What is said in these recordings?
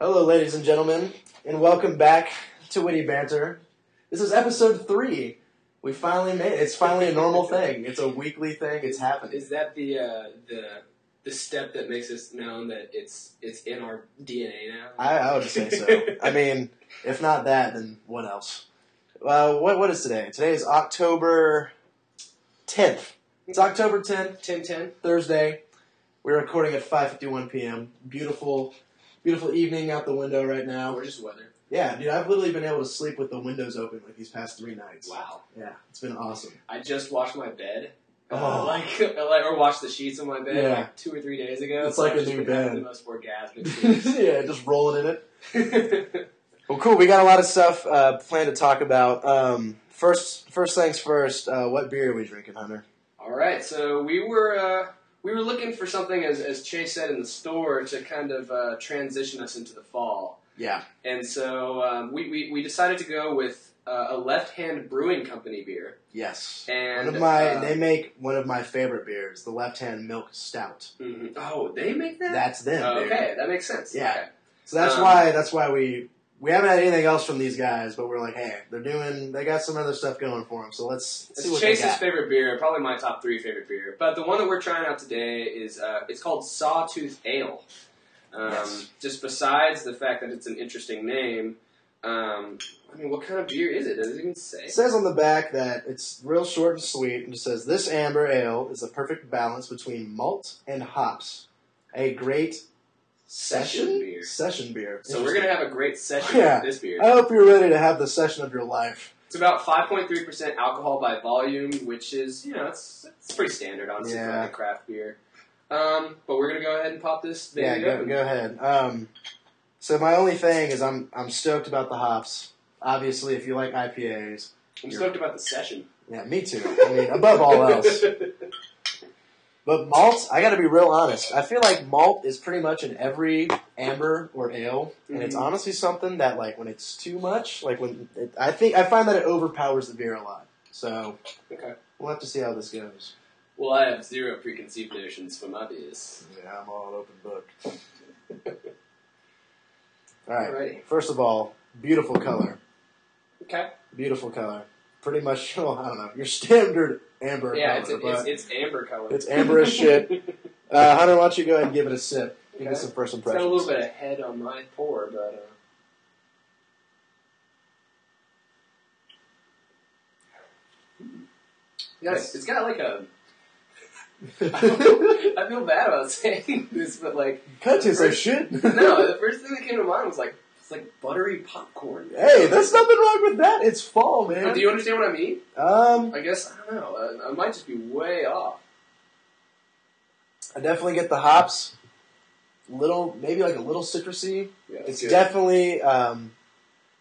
Hello, ladies and gentlemen, and welcome back to Witty Banter. This is episode three. We finally made it. It's finally a normal thing. It's a weekly thing. It's happening. Is that the uh, the the step that makes us known that it's it's in our DNA now? I, I would say so. I mean, if not that, then what else? Uh, what what is today? Today is October tenth. It's October tenth, 10 10. Thursday. We're recording at five fifty one p.m. Beautiful, beautiful evening out the window right now. Gorgeous weather. Yeah, dude, I've literally been able to sleep with the windows open like these past three nights. Wow. Yeah, it's been awesome. I just washed my bed. Uh, Oh. like, like, or washed the sheets on my bed Yeah. like two or three days ago. It's so like I've a new bed. The most orgasmic yeah, just rolling in it. Well, cool. We got a lot of stuff uh, planned to talk about. Um, first, first things first. Uh, what beer are we drinking, Hunter? All right, so we were uh, we were looking for something, as, as Chase said in the store, to kind of uh, transition us into the fall. Yeah. And so um, we, we, we decided to go with uh, a Left Hand Brewing Company beer. Yes. And one of my, uh, they make one of my favorite beers, the Left Hand Milk Stout. mhm. Oh, they make that? That's them. Oh, okay, that makes sense. Yeah. Okay. So that's Um, why that's why we we haven't had anything else from these guys, but we're like, hey, they're doing they got some other stuff going for them. So let's see It's what Chase's they got. favorite beer, probably my top three favorite beer. But the one that we're trying out today is uh, it's called Sawtooth Ale. Um, Yes. Just besides the fact that it's an interesting name, um, I mean, what kind of beer is it? Does it even say? It says on the back that it's real short and sweet, and it says this amber ale is a perfect balance between malt and hops. A great session Session beer. Session beer. So we're gonna have a great session Yeah. with this beer. I hope you're ready to have the session of your life. It's about 5.3% alcohol by volume, which is, you know, it's, it's pretty standard, honestly, for like a craft beer. Um, but we're going to go ahead and pop this baby yeah, go, open. go ahead. Um, so my only thing is I'm I'm stoked about the hops. Obviously, if you like IPAs, I'm stoked about the session. yeah, me too. I mean, above all else. But malt, I got to be real honest. I feel like malt is pretty much in every amber or ale, and it's Mhm. honestly something that, like, when it's too much, like when it, I think I find that it overpowers the beer a lot. So Okay. we'll have to see how this goes. Well, I have zero preconceived notions for my beers. Yeah, I'm all open book. all right. Alrighty. First of all, beautiful color. Okay. Beautiful color. Pretty much, well, I don't know, your standard amber Yeah, color, it's, it's, it's amber color. it's amber as shit. Uh, Hunter, why don't you go ahead and give it a sip? Give us some first It's got impressions. a little bit of head on my pour, but. Uh... Yeah, it's got like a. I feel bad about saying this, but like, Cut tastes like shit. no, the first thing that came to mind was like, it's like buttery popcorn. hey, there's nothing wrong with that. It's fall, But man. do you understand what I mean? Um, I guess I don't know. I, I might just be way off. I definitely get the hops. Little, maybe like a little citrusy. Yeah, It's good. definitely. Um,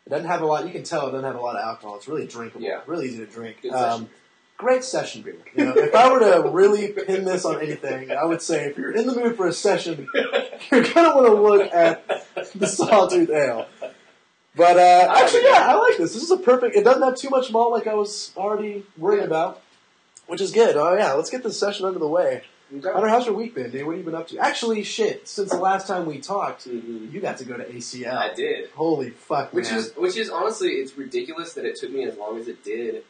it doesn't have a lot. You can tell it doesn't have a lot of alcohol. It's really drinkable. Yeah. Really easy to drink. Um. Great session beer. You know, if I were to really pin this on anything, I would say if you're in the mood for a session, you're gonna want to look at the Sawtooth Ale. But uh, actually, yeah, I like this. This is a perfect. It doesn't have too much malt, like I was already worried about, which is good. Oh yeah, let's get this session under the way. Okay. Hunter, how's your week been, dude? What have you been up to? Actually, shit. Since the last time we talked, Mhm. you got to go to ACL. I did. Holy fuck, Which man. is which is honestly, it's ridiculous that it took me as long as it did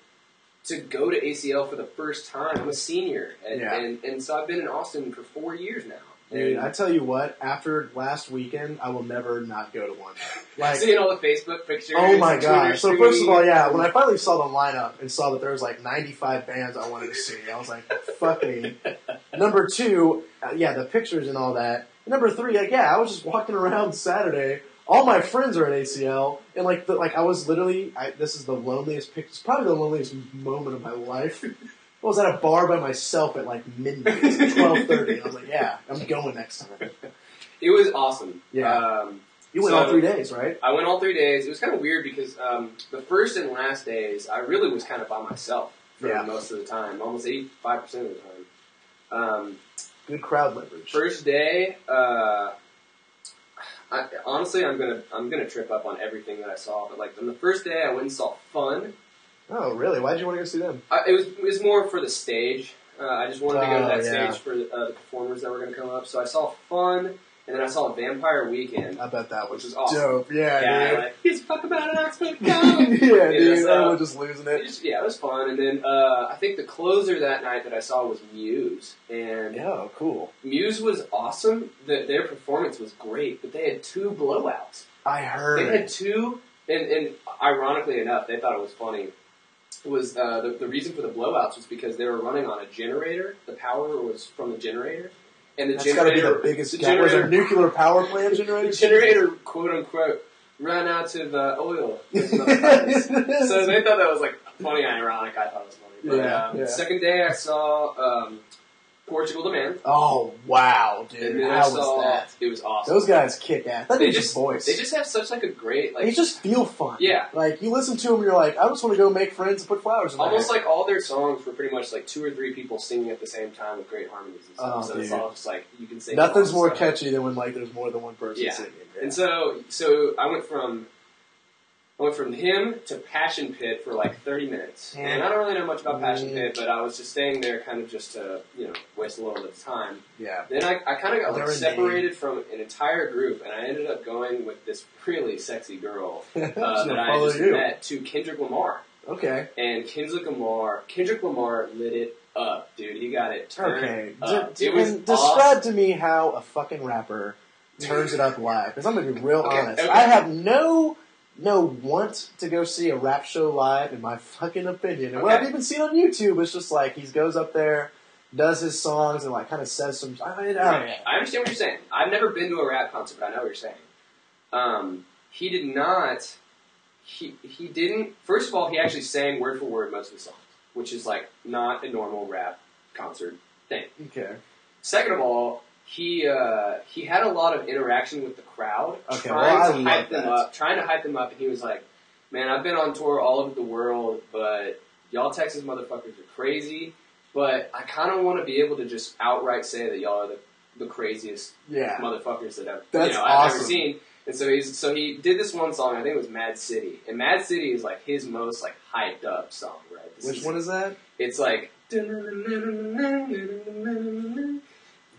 to go to ACL for the first time. I'm a senior, and Yeah. and, and so I've been in Austin for four years now. Dude, And I tell you what. After last weekend, I will never not go to one. Like, seeing all the Facebook pictures. oh my god! So first of all, yeah, when I finally saw the lineup and saw that there was like 95 bands I wanted to see, I was like, "Fuck me." Number two, uh, yeah, the pictures and all that. Number three, like, yeah, I was just walking around Saturday. All my friends are at ACL, and like, the, like I was literally. I, this is the loneliest picture. It's probably the loneliest moment of my life. I was at a bar by myself at like midnight, twelve thirty. I was like, "Yeah, I'm going next time." it was awesome. Yeah. Um, You went So- all three days, right? I went all three days. It was kind of weird because um, the first and last days, I really was kind of by myself for Yeah. most of the time, almost eighty-five percent of the time. Um, Good crowd leverage. First day, uh, I, honestly, I'm gonna I'm gonna trip up on everything that I saw. But like on the first day, I went and saw Fun. Oh, really? Why did you want to go see them? I, it was it was more for the stage. Uh, I just wanted to go to Oh, that yeah. stage for uh, the performers that were going to come up. So I saw Fun, and then I saw Vampire Weekend. I bet that was Which is awesome. dope. Yeah, Yeah, dude. like he's fuck about an Oxford yeah, Go. dude. so- Everyone just losing It it. just- yeah, it was fun. And then uh, I think the closer that night that I saw was Muse, and Yeah, cool. Muse was awesome. The, their performance was great, but they had two blowouts. I heard. They had two, and, and ironically enough, they thought it was funny. It was uh, the, the reason for the blowouts was because they were running on a generator. The power was from the generator, and the That's got to be the biggest the gap. Was generator, nuclear power plant the generator? generator, quote unquote, ran out of uh, oil. So they thought that was like funny, ironic. I thought it was funny. But Yeah, um, yeah. second day, I saw um, Portugal the Man, oh wow, dude! How saw was that? it was awesome. Those guys kick ass. That they just voice. they just have such like a great like they just feel fun. Yeah. Like you listen to them, you're like, I just want to go make friends and put flowers in almost like all their songs were pretty much like two or three people singing at the same time with great harmonies and stuff. Oh, so it's all just like you can sing. Nothing's more stuff. catchy than when like there's more than one person Yeah. singing. And so, so I went from went from him to Passion Pit for like 30 minutes, and I don't really know much about Passion. Pit, but I was just staying there kind of just to you know waste a little bit of time. yeah, Then I, I kind of got like separated from an entire group, and I ended up going with this really sexy girl uh, that I just you. met to Kendrick Lamar. Okay, And Kendrick Lamar, Kendrick Lamar lit it up, dude. He got it turned okay. up. D- it was describe awesome. to me how a fucking rapper turns it up live. Because I'm gonna be real Okay, honest. okay. I have no no want to go see a rap show live, in my fucking opinion. And what I've even seen on YouTube is just like he goes up there, does his songs, and like kind of says some. I, I, I, Right. I understand what you're saying. I've never been to a rap concert, but I know what you're saying. Um, he did not. He he didn't. First of all, he actually sang word for word most of the songs, which is like not a normal rap concert thing. Okay. Second of all, he uh, he had a lot of interaction with the crowd, Okay, trying well, to hype them that. up, trying to hype them up, and he was like, "Man, I've been on tour all over the world, but y'all Texas motherfuckers are crazy. But I kind of want to be able to just outright say that y'all are the, the craziest Yeah. motherfuckers that I've, That's you know, I've ever seen." And so he's so he did this one song. I think it was m.A.A.d city, and m.A.A.d city is like his most like hyped up song, right? This Which is- one is that? It's like.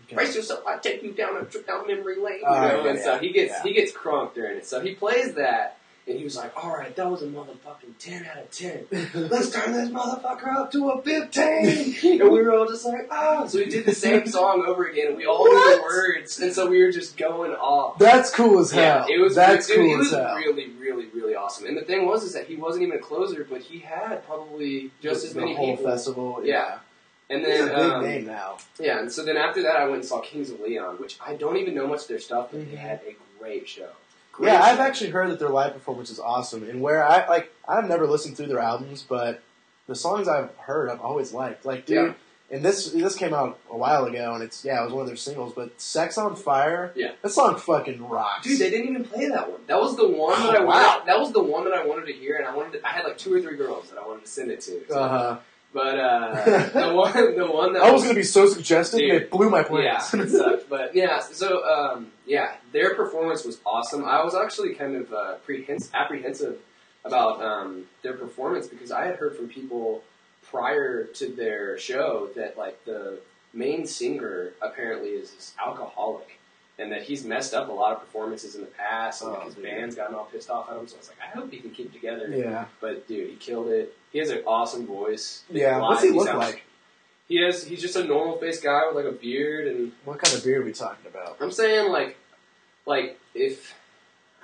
Okay. Brace yourself! I take you down a trip down memory lane. You Oh, know? yeah, and so he gets yeah. he gets crunk during it. So he plays that, and he was like, "All right, that was a motherfucking ten out of ten. Let's turn this motherfucker up to a 15. and we were all just like, "Oh!" So we did the same song over again, and we all knew the words, and so we were just going off. That's cool as Yeah, hell. it was. That's dude, cool It as was hell. really, really, really awesome. And the thing was, is that he wasn't even a closer, but he had probably just as the many whole people. festival. Yeah. And He's a then, big um, name now. yeah, and so then after that, I went and saw Kings of Leon, which I don't even know much of their stuff, but they Mhm. had a great show. Great Yeah, I've actually heard that their live performance is awesome, and where I like, I've never listened through their albums, but the songs I've heard, I've always liked. Like, dude, Yeah. and this this came out a while ago, and it's yeah, it was one of their singles. But "Sex on Fire," Yeah. that song fucking rocks. Dude, they didn't even play that one. That was the one that I wanted. wow. That was the one that I wanted to hear, and I wanted. To, I had like two or three girls that I wanted to send it to. So- uh-huh. But uh, the one, the one that I was gonna be so suggestive, and it blew my Yeah, plans. it sucked. But yeah, so um, yeah, their performance was awesome. I was actually kind of uh, prehens- apprehensive about um, their performance because I had heard from people prior to their show that like the main singer apparently is this alcoholic. And that he's messed up a lot of performances in the past, and Oh, like his dude. band's gotten all pissed off at him. So I was like, I hope he can keep it together. yeah, But dude, he killed it. He has an awesome voice. yeah. Live, What's he look sounds- like? He has. He's just a normal faced guy with like a beard and What kind of beard are we talking about? I'm saying like, like if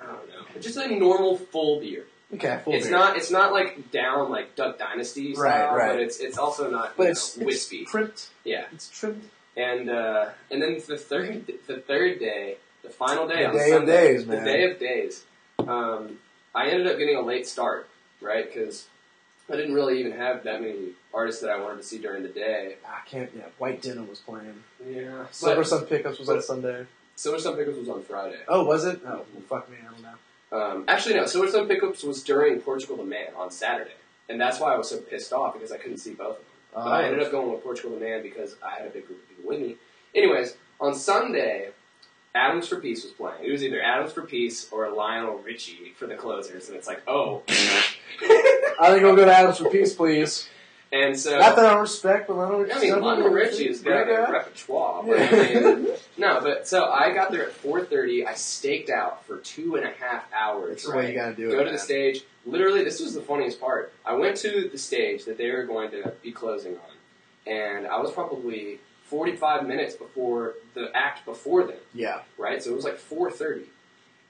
I don't know, just a normal full beard. Okay, full it's beer. not. It's not like down like Duck Dynasty style, Right, right. but it's it's also not. but it's, know, it's wispy. trimmed. yeah, It's trimmed. And uh, and then the third the third day, the final day The on day of days, man. the day of days. Um, I ended up getting a late start, right? Because I didn't really even have that many artists that I wanted to see during the day. I can't. Yeah, White Denim was playing. Yeah, Silver but Sun Pickups was on Sunday. Silver Sun Pickups was on Friday. Oh, was it? Oh, well, fuck me. I don't know. Um, actually, no. Silver Sun Pickups was during Portugal the Man on Saturday, and that's why I was so pissed off because I couldn't see both of them. Uh, but I ended up going with Portugal the Man because I had a big group of people with me. Anyways, on Sunday, Atoms for Peace was playing. It was either Atoms for Peace or Lionel Richie for the closers, and it's like, oh. I think I'll go to Atoms for Peace, please. And so Not that I don't respect, but I don't. I mean, Lionel Richie has got a repertoire. But I mean, no, but so I got there at 4:30. I staked out for two and a half hours. That's the way you gotta do it. Go to man. the stage. Literally, this was the funniest part. I went to the stage that they were going to be closing on, and I was probably 45 minutes before the act before them. Yeah. Right, so it was like 4:30,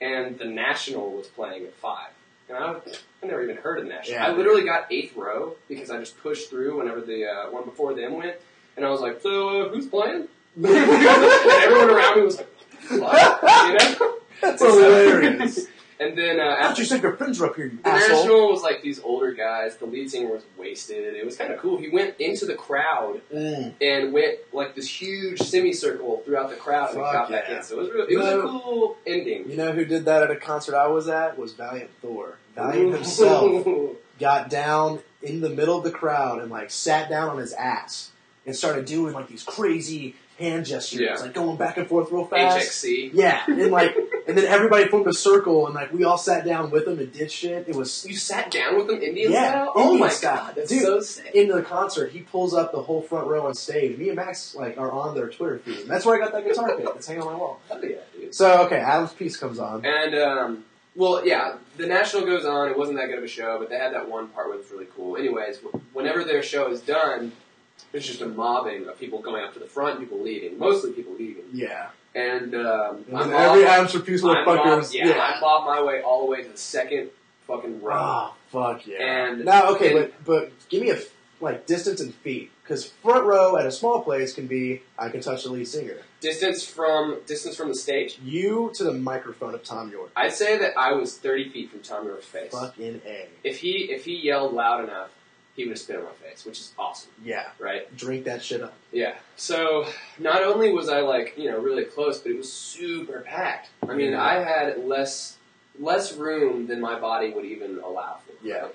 and the National was playing at five. And I, I never even heard of National. Yeah. I literally got eighth row because I just pushed through whenever the uh, one before them went, and I was like, "So uh, who's playing?" and everyone around me was like, "What?" You know? That's hilarious. And then uh, after you said your friends were up here, you the asshole. national was like these older guys. The lead singer was wasted. It was kind of cool. He went into the crowd Mm. and went like this huge semicircle throughout the crowd and Fuck got back yeah. in. So it was really, it was No. a cool ending. You know who did that at a concert I was at? Was Valient Thorr. Valiant himself got down in the middle of the crowd and like sat down on his ass and started doing like these crazy hand gestures, Yeah. like going back and forth real fast. HXC. Yeah, and like, and then everybody formed a circle, and like we all sat down with them and did shit. It was You sat down with them Indian Yeah, style? Oh Indian my style. god, that's Dude. so sick. in the concert. He pulls up the whole front row on stage. Me and Max like are on their Twitter feed. And that's where I got that guitar pick. It's hanging on my wall. Hell yeah, dude. So okay, Adam's piece comes on. And um, well, yeah, the national goes on. It wasn't that good of a show, but they had that one part where it was really cool. Anyways, whenever their show is done, there's just a mobbing of people going up to the front, people leaving, mostly people leaving. Yeah, And um, and I'm every mobbed- Atoms for Peace motherfucker mobbed- was yeah, I bobbed my way all the way to the second fucking row. Oh fuck yeah! And- now okay, and- but but give me a like distance in feet because front row at a small place can be I can touch the lead singer. Distance from distance from the stage, You to the microphone of Thom Yorke. I'd say that I was 30 feet from Thom Yorke's face. Fucking a. If he if he yelled loud enough, he would have spit in my face, which is awesome, Yeah, right? drink that shit up. Yeah. So not only was I like you know really close, but it was super packed. I mean, Mhm. I had less less room than my body would even allow for. Yeah.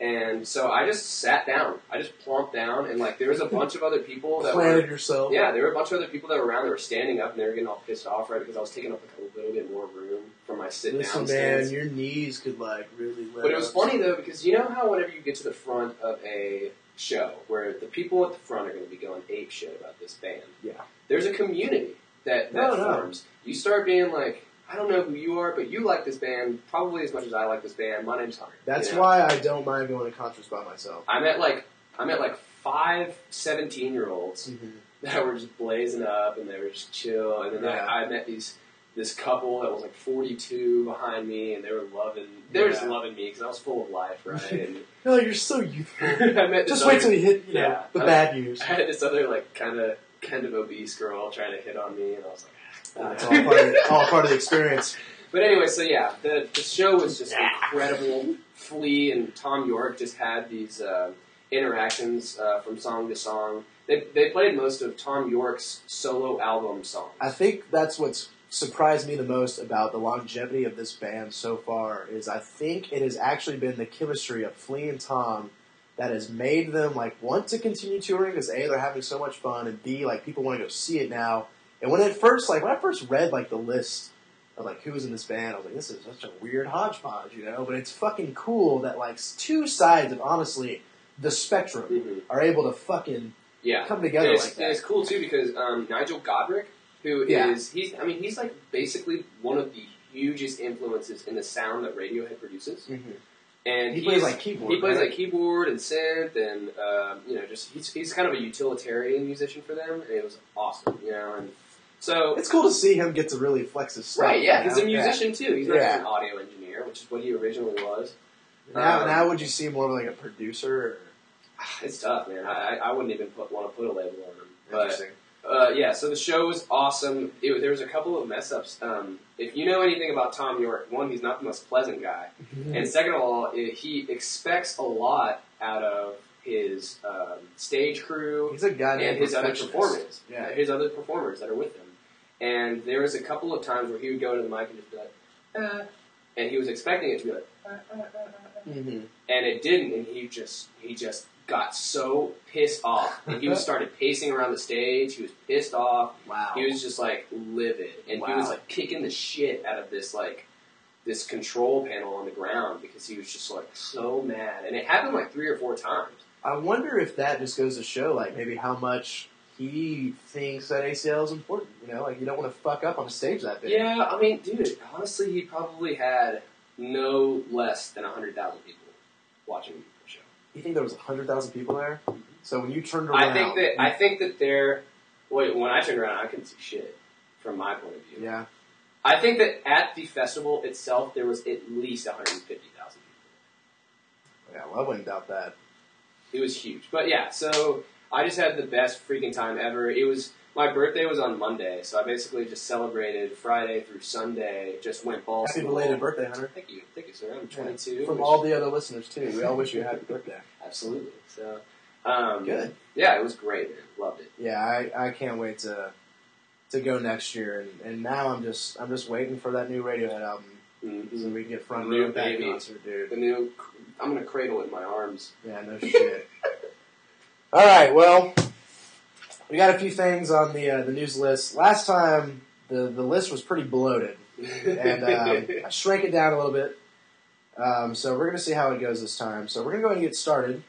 And so I just sat down. I just plumped down, and like there was a bunch of other people that were Planted yourself. yeah, there were a bunch of other people that were around that were standing up and they were getting all pissed off, right? Because I was taking up like a little bit more room for my sit Listen, down man, stance. your knees could like really. But it was funny though because you know how whenever you get to the front of a show where the people at the front are going to be going ape shit about this band. Yeah. There's a community that that No, no. forms. You start being like, I don't know who you are, but you like this band probably as much as I like this band. My name's Hunter. That's you know? why I don't mind going to concerts by myself. I met like I met like five 17 year olds Mm-hmm. that were just blazing up and they were just chill. And then Yeah. I, I met these this couple that was like 42 behind me, and they were loving. They were just loving me because I was full of life, right? And No, you're so youthful. I met Just wait till you hit you know, Yeah. the I- bad news. I had this other like kind of kind of obese girl trying to hit on me, and I was like. Uh, it's all part, of the, all part of the experience. But anyway, so yeah, the, the show was just incredible. Flea and Thom Yorke just had these uh, interactions uh, from song to song. They, they played most of Thom Yorke's solo album songs. I think that's what's surprised me the most about the longevity of this band so far is I think it has actually been the chemistry of Flea and Tom that has made them like want to continue touring because a they're having so much fun and b like people want to go see it now. And when it first like when I first read like the list of like who was in this band, I was like, this is such a weird hodgepodge, you know. But it's fucking cool that like two sides of honestly the spectrum Mhm. are able to fucking Yeah, come together it's, like that. it's cool too because um, Nigel Godrich, who is Yeah. he's I mean he's like basically one of the hugest influences in the sound that Radiohead produces, Mhm. and He plays like keyboard. He plays right? like keyboard and synth, and um, you know, just he's, he's kind of a utilitarian musician for them, and it was awesome, you know. And so, It's cool to see him get to really flex his stuff. right, yeah, you he's know? a musician too. He's not Yeah. just an audio engineer, which is what he originally was. Now, Um, now, would you see him more like a producer? It's tough, man. I, I wouldn't even put, want to put a label on him, but Interesting. Uh, yeah, so the show was awesome. It, there was a couple of mess ups. Um, if you know anything about Thom Yorke, one, he's not the most pleasant guy, and second of all, it, he expects a lot out of his um, stage crew He's a guy and his other performers. Yeah. his other performers that are with him. And there was a couple of times where he would go to the mic and just be like, uh, and he was expecting it to be like, uh, uh, uh, uh, uh Mhm. and it didn't, and he just he just got so pissed off, and he was started pacing around the stage. He was pissed off. Wow. He was just like livid, and he was like kicking the shit out of this like this control panel on the ground because he was just like so mad, and it happened like three or four times. I wonder if that just goes to show, like, maybe how much he thinks that ACL is important. You know, like, you don't want to fuck up on a stage that big. Yeah, I mean, dude, honestly, he probably had no less than 100,000 people watching the show. You think there was 100,000 people there? So when you turned around. I think that I think that they're wait, when I turned around I couldn't see shit from my point of view. Yeah. I think that at the festival itself there was at least 150,000 people. Yeah, well, I wouldn't doubt that. It was huge. But yeah, so I just had the best freaking time ever. It was my birthday was on Monday, so I basically just celebrated Friday through Sunday. Just went balls. Happy belated birthday, Hunter. Thank you, thank you, sir. I'm 22. From which- all the other listeners, too. We all wish you a happy birthday. absolutely. So, um, Good. Yeah, it was great, man. Loved it. Yeah, I, I can't wait to to go next year, and, and now I'm just I'm just waiting for that new Radiohead album Mhm. so we can get front New row at that baby. concert, dude. The new, I'm gonna cradle it in my arms. Yeah, no shit. All right, well, we got a few things on the uh, the news list. Last time the the list was pretty bloated, and um, I shrank it down a little bit. Um, so we're gonna see how it goes this time. So we're gonna go ahead and get started.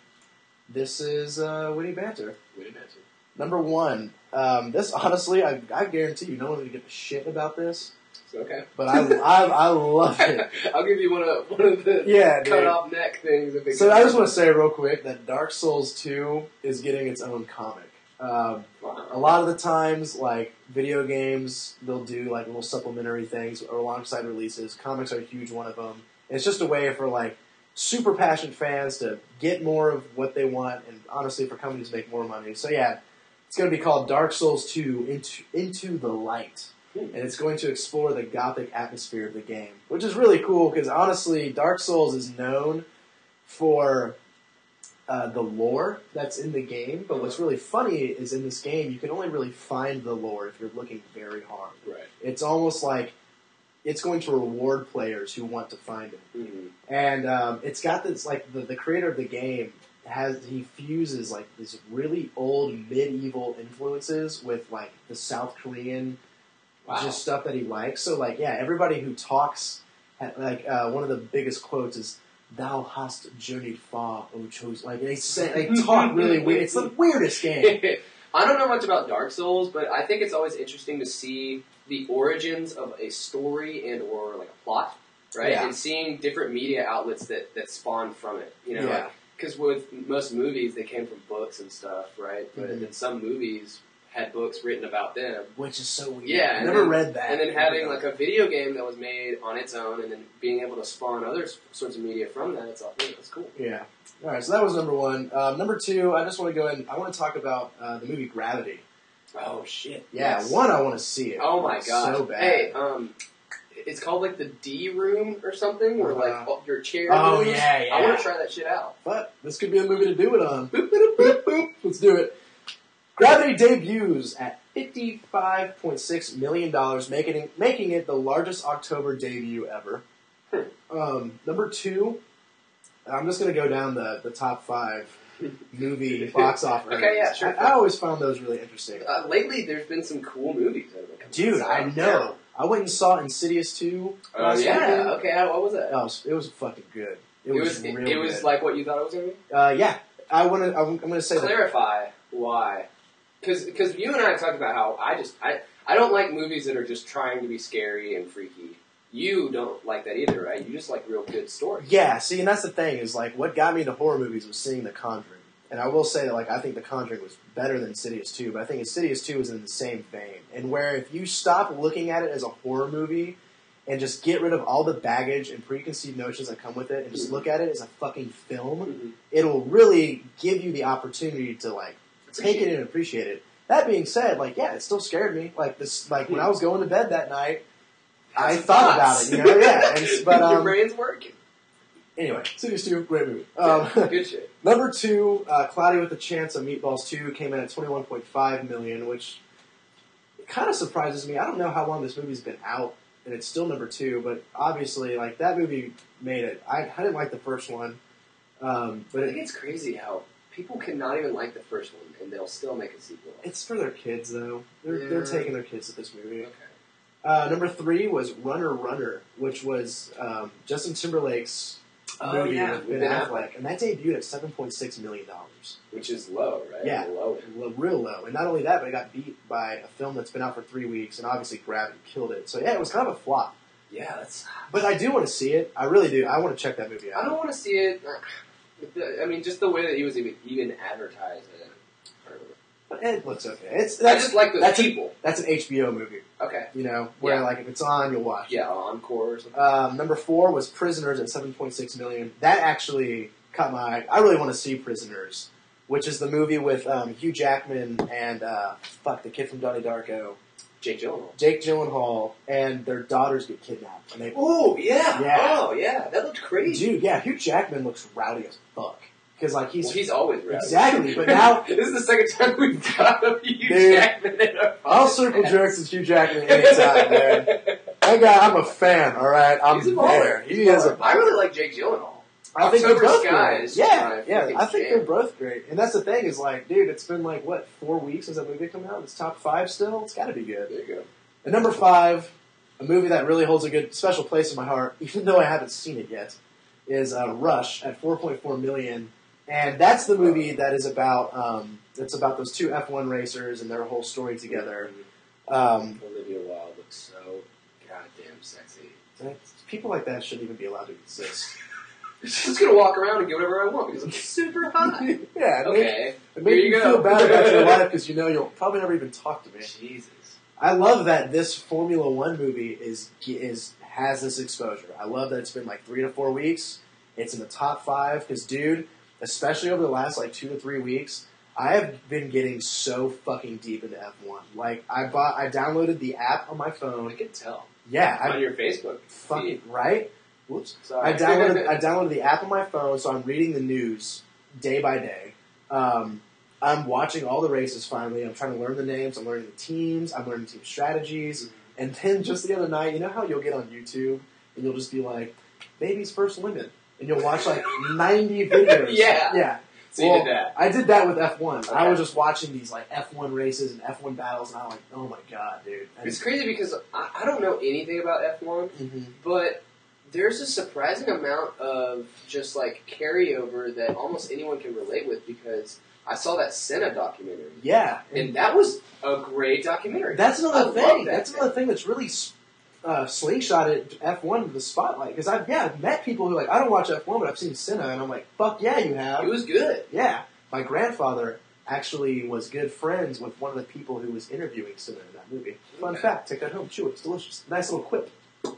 This is uh, witty banter. A minute. Number one. Um, this honestly, I, I guarantee you, no one's gonna give a shit about this, okay. but I I, I love it. I'll give you one of one of the Yeah, cut dude. off neck things. if So. I just want to say real quick that Dark Souls 2 is getting its own comic. Um, Wow. a lot of the times, like video games, they'll do like little supplementary things or alongside releases. Comics are a huge one of them. It's just a way for like super passionate fans to get more of what they want, and honestly, for companies to make more money. So yeah, it's going to be called Dark Souls 2 into into the light. And it's going to explore the gothic atmosphere of the game, which is really cool because honestly, Dark Souls is known for uh, the lore that's in the game. But what's really funny is in this game, you can only really find the lore if you're looking very hard. Right. It's almost like it's going to reward players who want to find it. Mhm. And um, it's got this like the, the creator of the game has he fuses like these really old medieval influences with like the South Korean Wow. just stuff that he likes. So like yeah, everybody who talks like uh, one of the biggest quotes is "Thou hast journeyed far, O chosen." Like they say, they talk really weird. It's the weirdest game. I don't know much about Dark Souls, but I think it's always interesting to see the origins of a story and or like a plot, right? Yeah. And seeing different media outlets that that spawn from it. You know, Yeah. because with most movies they came from books and stuff, right? But Mhm. then some movies had books written about them. Which is so weird. Yeah, I never then- read that. And then having like a video game that was made on its own, and then being able to spawn other s- sorts of media from that, it's all yeah, that's cool. Yeah. All right. So that was number one. Um, number two, I just want to go and I want to talk about uh, the movie Gravity. Oh shit! Yeah. Yes. One, I want to see it. Oh my It's god! So bad. Hey, um, it's called like the D room or something, where like Uh-huh. your chair. Oh, moves. yeah, yeah. I want to try that shit out. But this could be a movie to do it on. Boop, boop, boop, boop. Let's do it. Gravity debuts at $55.6 million, making it, making it the largest October debut ever. Um, number two, I'm just going to go down the, the top five movie box office. Okay, yeah, sure. I, I always found those really interesting. Uh, lately, there's been some cool movies that have been coming Dude. I know. I went and saw Insidious 2. Oh last yeah. weekend. Okay. how- What was that? That was, it was fucking good. It, it was, was. It, it was good. like what you thought it was going to be. uh, yeah. I want to. I'm, I'm going to say that. Clarify why. Because because you and I talked about how I just I I don't like movies that are just trying to be scary and freaky. You don't like that either, right? You just like real good stories. Yeah, see, and that's the thing is like what got me into horror movies was seeing The Conjuring, and I will say that like I think The Conjuring was better than Insidious two, but I think Insidious two is in the same vein, and where if you stop looking at it as a horror movie and just get rid of all the baggage and preconceived notions that come with it, and just Mhm. look at it as a fucking film, Mhm. it'll really give you the opportunity to like take it and appreciate it. That being said, like yeah, it still scared me. Like this, like when I was going to bed that night, I thought about it. You know, yeah. And, but Your um, brain's working. anyway, Insidious two, great movie. Um, Good shit. Number two, uh, Cloudy with a Chance of Meatballs 2 came in at 21.5 million, which kind of surprises me. I don't know how long this movie's been out, and it's still number two, but obviously, like, that movie made it. I, I didn't like the first one, um, but I think it, it's crazy how people cannot even like the first one and they'll still make a sequel. it's for their kids, though. They're, they're taking their kids to this movie. Okay. Uh, number three was Runner Runner, which was um, Justin Timberlake's Oh, movie yeah, with Ben Ben Affleck, and that debuted at seven point six million dollars. which is low, right? Yeah. low. Real low. And not only that, but it got beat by a film that's been out for three weeks, and obviously Gravity killed it. So yeah, it was kind of a flop. Yeah, that's. But I do want to see it. I really do. I want to check that movie out. I don't want to see it. I mean, just the way that he was even, even advertised it. I don't know. But it looks okay. It's I just like those that's a- people. that's an HBO movie. okay. You know, where Yeah. like if it's on, you'll watch. Yeah, Encore or something. Um, number four was Prisoners at seven point six million. That actually caught my. eye. I really want to see Prisoners, which is the movie with um, Hugh Jackman and uh, fuck the kid from Donnie Darko, Jake Gyllenhaal. Jake Gyllenhaal, and their daughters get kidnapped. And they, Oh yeah. Yeah. Oh yeah. That looked crazy. dude, yeah, Hugh Jackman looks rowdy as fuck because like he's Well, he's always rowdy. exactly. But now this is the second time we've got a Hugh Dude, Jackman in our I'll circle jerks with Hugh Jackman anytime, man. That guy, I'm a fan. All right, I'm He's a baller. He is a. I really like Jake Gyllenhaal. I think they're both great. Yeah, yeah. I think jam. they're both great. And that's the thing is like, dude, it's been like what four weeks since that movie came out. It's top five still. It's got to be good. There you go. And number five, a movie that really holds a good special place in my heart, even though I haven't seen it yet, is uh, Rush at 4.4 million. And that's the movie that is about. Um, it's about those two F1 racers and their whole story together. Um, Olivia Wilde looks so goddamn sexy. people like that shouldn't even be allowed to exist. I'm just gonna walk around and get whatever I want because I'm super hot. yeah, it made, okay. it made Here you you feel bad about your life because you know you'll probably never even talk to me. Jesus. I love that this Formula One movie is is has this exposure. I love that it's been like three to four weeks. It's in the top five because, dude, especially over the last like two to three weeks, I have been getting so fucking deep into F one. Like I bought, I downloaded the app on my phone. I can tell. Yeah, on I your Facebook fucking feed. right. Whoops. Sorry. I downloaded I downloaded the app on my phone, so I'm reading the news day by day. Um, I'm watching all the races. Finally, I'm trying to learn the names. I'm learning the teams. I'm learning team strategies. And then just the other night, you know how you'll get on YouTube and you'll just be like, "Baby's first limit," and you'll watch like 90 videos. Yeah. yeah. so Well, did that. I did that with F1. I was just watching these like F1 races and F1 battles, and I'm like, "Oh my god, dude!" And- It's crazy because I, I don't know anything about F1, Mhm. but there's a surprising amount of just like carryover that almost anyone can relate with because I saw that Senna documentary. Yeah, And that was a great documentary. That's another love thing. that That's thing. another thing that's really uh, slingshotted F1 to the spotlight. Because I've yeah I've met people who are like I don't watch F1, but I've seen Senna, and I'm like, fuck yeah, you have. It was good. yeah, my grandfather actually was good friends with one of the people who was interviewing Senna in that movie. Fun Okay. fact: take that home, chew it. It's delicious. Nice little quip.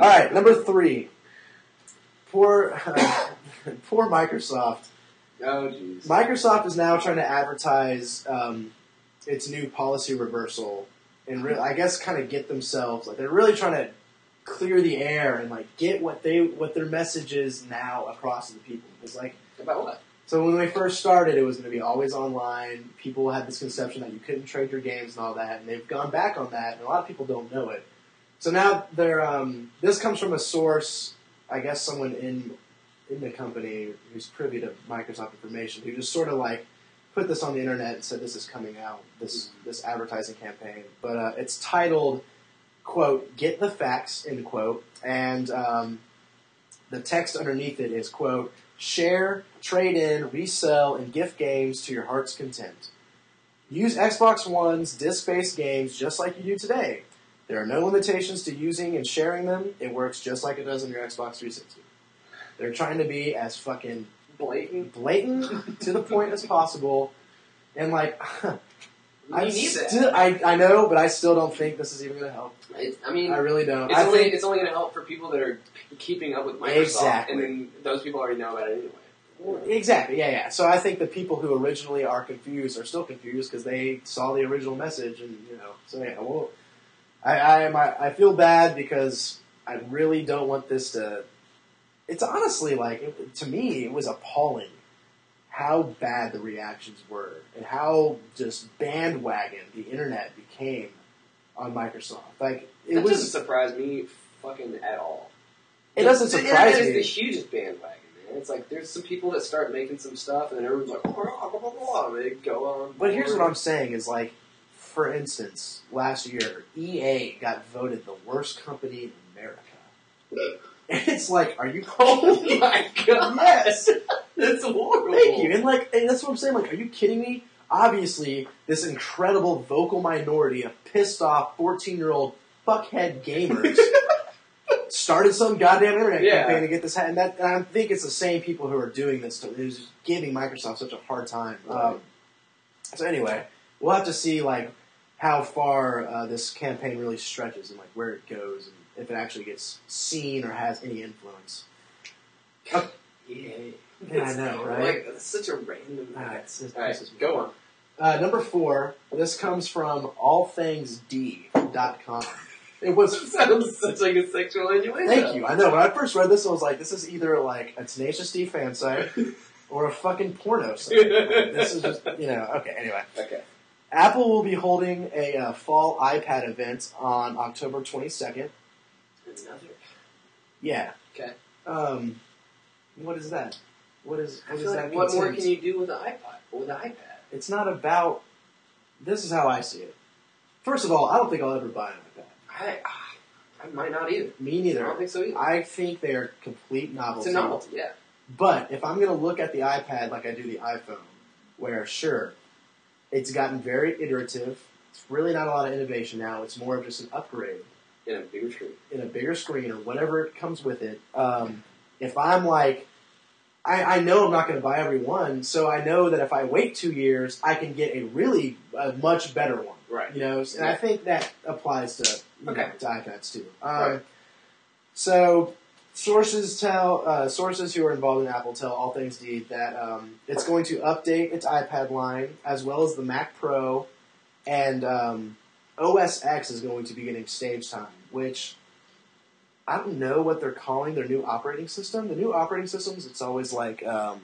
All right, number three. Poor, poor Microsoft. Oh jeez. Microsoft is now trying to advertise um, its new policy reversal and re- I guess kind of get themselves like they're really trying to clear the air and like get what they what their message is now across to the people. It's like About what? so when they first started, it was going to be always online. People had this conception that you couldn't trade your games and all that, and they've gone back on that, and a lot of people don't know it. So now they're um, this comes from a source, I guess someone in in the company who's privy to Microsoft information, who just sort of like put this on the internet and said this is coming out, this this advertising campaign. But uh, it's titled quote Get the facts end quote, and um, the text underneath it is quote Share, trade in, resell, and gift games to your heart's content. Use Xbox One's disc based games just like you do today. There are no limitations to using and sharing them. It works just like it does on your Xbox 360. They're trying to be as fucking Blatant. blatant to the point as possible. And like, I, need that. still, I, I know, but I still don't think this is even going to help. I mean, I really don't. it's I only think it's only going to help for people that are keeping up with Microsoft, Exactly. and then those people already know about it anyway. Exactly, yeah, yeah. So I think the people who originally are confused are still confused because they saw the original message, and you know. So yeah, well, I I, am- I I feel bad because I really don't want this to. It's honestly like it, to me, it was appalling how bad the reactions were and how just bandwagon the internet became on Microsoft. Like it That was. doesn't surprise me fucking at all. It doesn't The surprise me. is the hugest bandwagon, man. It's like there's some people that start making some stuff, and then everyone's like, blah, blah, blah, blah, and they go on. But here's what. I'm saying is like, for instance, last year EA got voted the worst company in America. And it's like, are you Oh my god! Yes. that's horrible. Thank you. And like, and that's what I'm saying. Like, are you kidding me? Obviously, this incredible vocal minority of pissed off 14 year old fuckhead gamers started some goddamn internet Yeah. campaign to get this. ha- And that, and I think it's the same people who are doing this to who's giving Microsoft such a hard time. Um, so anyway, we'll have to see like how far uh, this campaign really stretches and like where it goes and if it actually gets seen or has any influence. Yeah. Yeah, I know, right? Like, that's such a random. Ah, it's- it All right, pisses go on. Uh, number four, this comes from allthingsd.com. It was. sounds such like a sexual innuendo. Thank you. I know. When I first read this, I was like, this is either like a Tenacious D fan site or a fucking porno site. Like, this is just, you know, okay, anyway. Okay. Apple will be holding a uh, fall iPad event on October 22nd. Another. Yeah. Okay. Um, what is that? What is, I what feel is like that? what more can you do with an iPod or with an iPad? It's not about. This is how I see it. First of all, I don't think I'll ever buy an iPad. I, I might not either. Me neither. I don't think so either. I think they are complete It's a novelty, yeah. But if I'm going to look at the iPad like I do the iPhone, where sure, it's gotten very iterative. It's really not a lot of innovation now. It's more of just an upgrade In a bigger screen. in a bigger screen or whatever comes with it. Um, if I'm like, I, I know I'm not going to buy every one, so I know that if I wait two years, I can get a really a much better one. Right. You know, and I think that applies to Okay. know, to iPads too. Um, Right. So sources tell uh, sources who are involved in Apple tell All Things D that um, it's going to update its iPad line as well as the Mac Pro, and um, OS X is going to be getting stage time, which. I don't know what they're calling their new operating system. The new operating systems, it's always like um,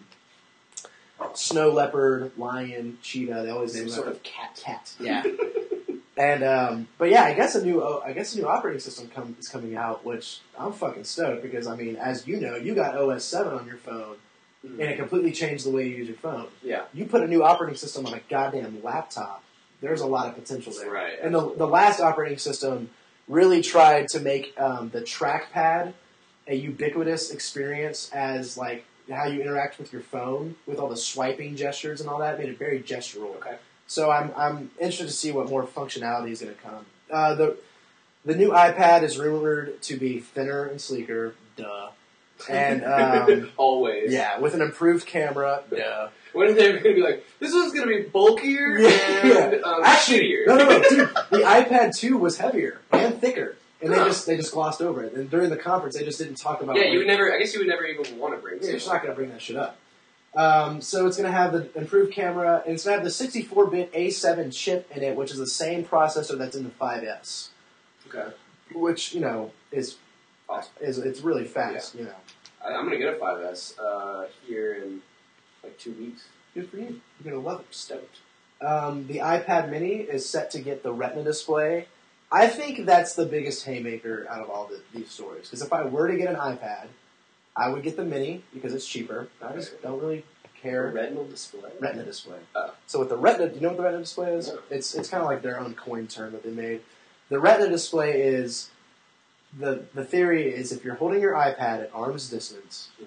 snow leopard, lion, cheetah. They always name sort of cat. cat. Yeah. and um, but yeah, I guess a new I guess a new operating system come, is coming out, which I'm fucking stoked because I mean, as you know, you got OS seven on your phone, Mhm. and it completely changed the way you use your phone. Yeah. You put a new operating system on a goddamn laptop. There's a lot of potential there. Right. And the the last operating system really tried to make um, the trackpad a ubiquitous experience as like how you interact with your phone with all the swiping gestures and all that made it very gestural. Okay. So I'm I'm interested to see what more functionality is going to come. Uh, the the new iPad is rumored to be thinner and sleeker. Duh. And um, Always. yeah, with an improved camera. Duh. When are they going to be like, this one's going to be bulkier Yeah, and um, Actually, shittier? no, no, no, dude. The iPad 2 was heavier and thicker, and they Huh. just they just glossed over it. And during the conference, they just didn't talk about. Yeah, you would never. I guess you would never even want to bring. Yeah, you're not going to bring that shit up. Um, so it's going to have the improved camera, and it's going to have the 64-bit A7 chip in it, which is the same processor that's in the 5S, Okay. which you know is Awesome. is it's really fast. You know, I, I'm going to get a 5S uh, here in like two weeks. good for you. You're going to love it. Stoked. Um, the iPad Mini is set to get the Retina display. I think that's the biggest haymaker out of all the, these stories. Because if I were to get an iPad, I would get the Mini because it's cheaper. I just don't really care. retinal display. Retina display. Oh. So with the Retina, do you know what the Retina display is? No. It's it's kind of like their own coin term that they made. The Retina display is the the theory is if you're holding your iPad at arm's distance, Mhm.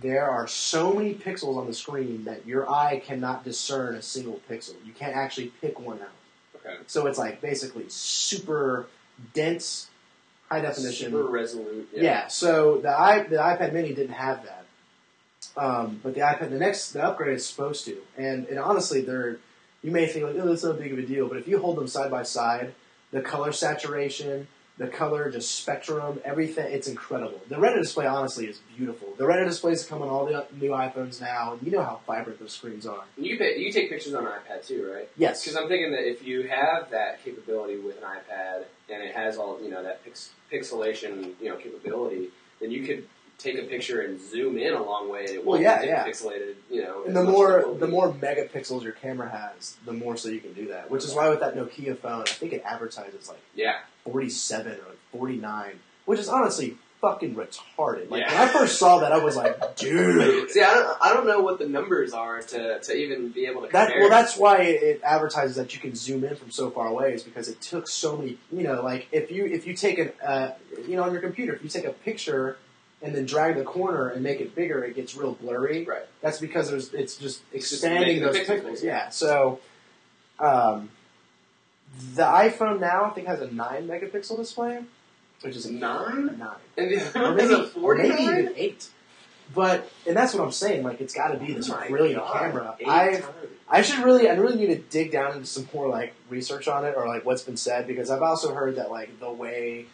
there are so many pixels on the screen that your eye cannot discern a single pixel. You can't actually pick one out. Okay. So it's like basically super dense, high definition. Super resolute. Yeah. so the i the iPad Mini didn't have that, um, but the iPad the next the upgrade is supposed to. And and honestly, they're you may think like oh that's not big of a deal, but if you hold them side by side, the color saturation, the color just spectrum, everything it's incredible. The Retina display honestly is beautiful. The Retina displays come on all the new iPhones now, and you know how vibrant those screens are. You you take pictures on an iPad too, right? Yes. Because I'm thinking that if you have that capability with an iPad and it has all you know that pix, pixelation you know capability, then you could take a picture and zoom in a long way. And it Well, yeah, yeah. pixelated. You know, And the more the more megapixels your camera has, the more so you can do that. Which is why with that Nokia phone, I think it advertises like yeah, 47 or 49, which is honestly fucking retarded. Like Yeah. when I first saw that, I was like, dude. See, I don't, I don't know what the numbers are to, to even be able to That, well, that's why it advertises that you can zoom in from so far away, is because it took so many. You know, like if you if you take an uh, you know on your computer, if you take a picture and then drag the corner and make it bigger, it gets real blurry. Right. That's because there's it's just It's just expanding those pixels. Yeah. So, um, the iPhone now I think has a nine megapixel display, which is a Nine? nine, And the other maybe, a or maybe even eight. But and that's what I'm saying. Like it's got to be this brilliant camera. I I should really, I really need to dig down into some more like research on it or like what's been said because I've also heard that like the way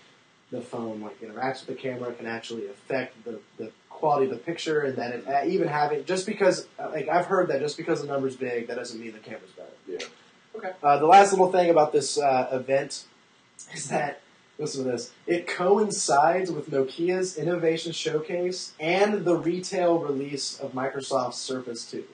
the phone like interacts with the camera can actually affect the, the quality of the picture and that it uh, even having just because uh, like I've heard that just because the number's big that doesn't mean the camera's better. Yeah. Okay. Uh, the last little thing about this uh, event is that listen to this. It coincides with Nokia's innovation showcase and the retail release of Microsoft's Surface 2.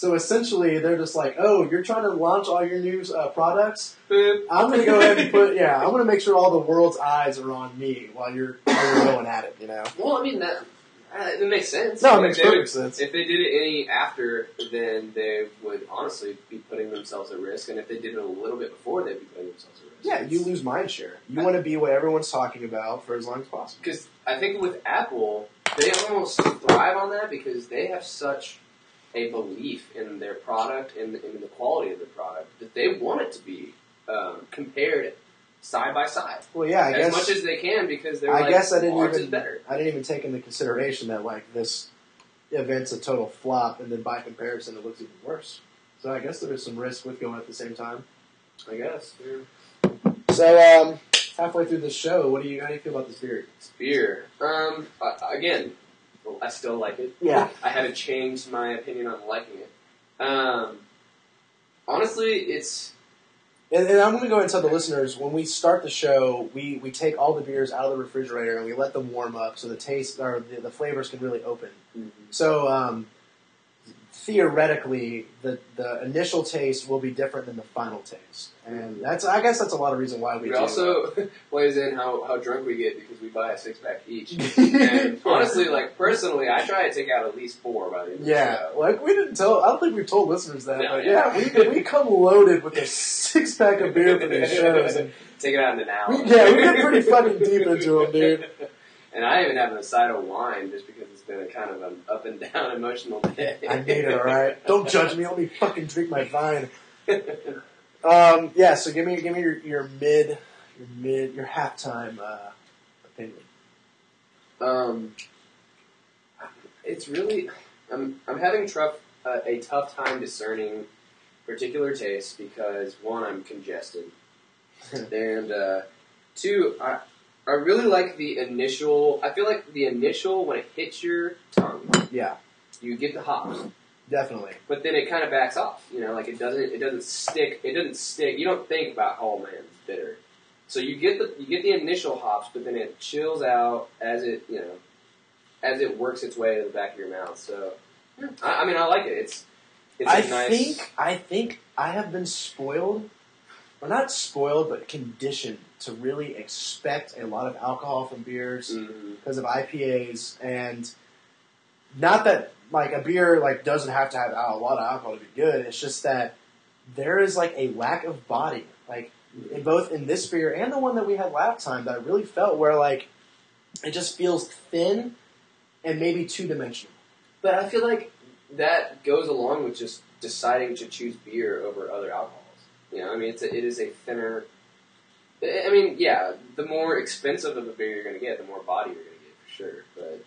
So essentially, they're just like, "Oh, you're trying to launch all your new uh, products. I'm going to go ahead and put, yeah, I'm going to make sure all the world's eyes are on me while you're, while you're going at it." You know? Well, I mean that uh, it makes sense. No, it makes they would- perfect sense. If they did it any after, then they would honestly be putting themselves at risk. And if they did it a little bit before, they'd be putting themselves at risk. Yeah, you lose mind share. You want to be what everyone's talking about for as long as possible. Because I think with Apple, they almost thrive on that because they have such a belief in their product and in the quality of the product that they want it to be um, compared side by side Well, yeah, I as guess. much as they can because they're I like, guess I didn't even better. I didn't even take into consideration that like this event's a total flop, and then by comparison, it looks even worse. So I guess there is some risk with going at the same time. I guess. So um, halfway through the show, what do you how do you feel about this beer? Beer. Um, again, I still like it. Yeah. I haven't changed my opinion on liking it. Um, honestly, it's And, and I'm going to go ahead and tell the listeners when we start the show, we, we take all the beers out of the refrigerator and we let them warm up so the taste or the, the flavors can really open. So um, theoretically, the the initial taste will be different than the final taste, and that's I guess that's a lot of reason why we also plays in how, how drunk we get because we buy a six pack each. and honestly, like personally, I try to take out at least four by the end of the Yeah, show. like we didn't tell. I don't think we've told listeners that. No, but yeah. yeah, we we come loaded with a six pack of beer for these shows, and Take it out in an hour. we, yeah, we get pretty fucking deep into them, dude. And I even have a side of wine just because been a kind of an up and down emotional day. I need it. All right, don't judge me. Let me fucking drink my vine. Um, yeah. So give me give me your, your mid your mid your halftime uh, opinion. Um, it's really, I'm, I'm having tough, uh, a tough time discerning particular tastes because one, I'm congested, and uh, two, I, I really like the initial. I feel like the initial when it hits your tongue, Yeah, you get the hops, definitely. but then it kind of backs off. You know, like it doesn't, it doesn't stick. It doesn't stick. You don't think about, oh man, it's bitter. So you get the you get the initial hops, but then it chills out as it you know as it works its way to the back of your mouth. So hmm. I, I mean, I like it. It's it's a I nice. think I think I have been spoiled, or not spoiled, but conditioned to really expect a lot of alcohol from beers Mhm. because of IPAs, and not that like a beer like doesn't have to have a lot of alcohol to be good. It's just that there is like a lack of body, like in both in this beer and the one that we had last time that I really felt where like it just feels thin and maybe two dimensional. But I feel like that goes along with just deciding to choose beer over other alcohols. You know, I mean, it's a, it is a thinner. I mean, yeah, the more expensive of a beer you're going to get, the more body you're going to get for sure. But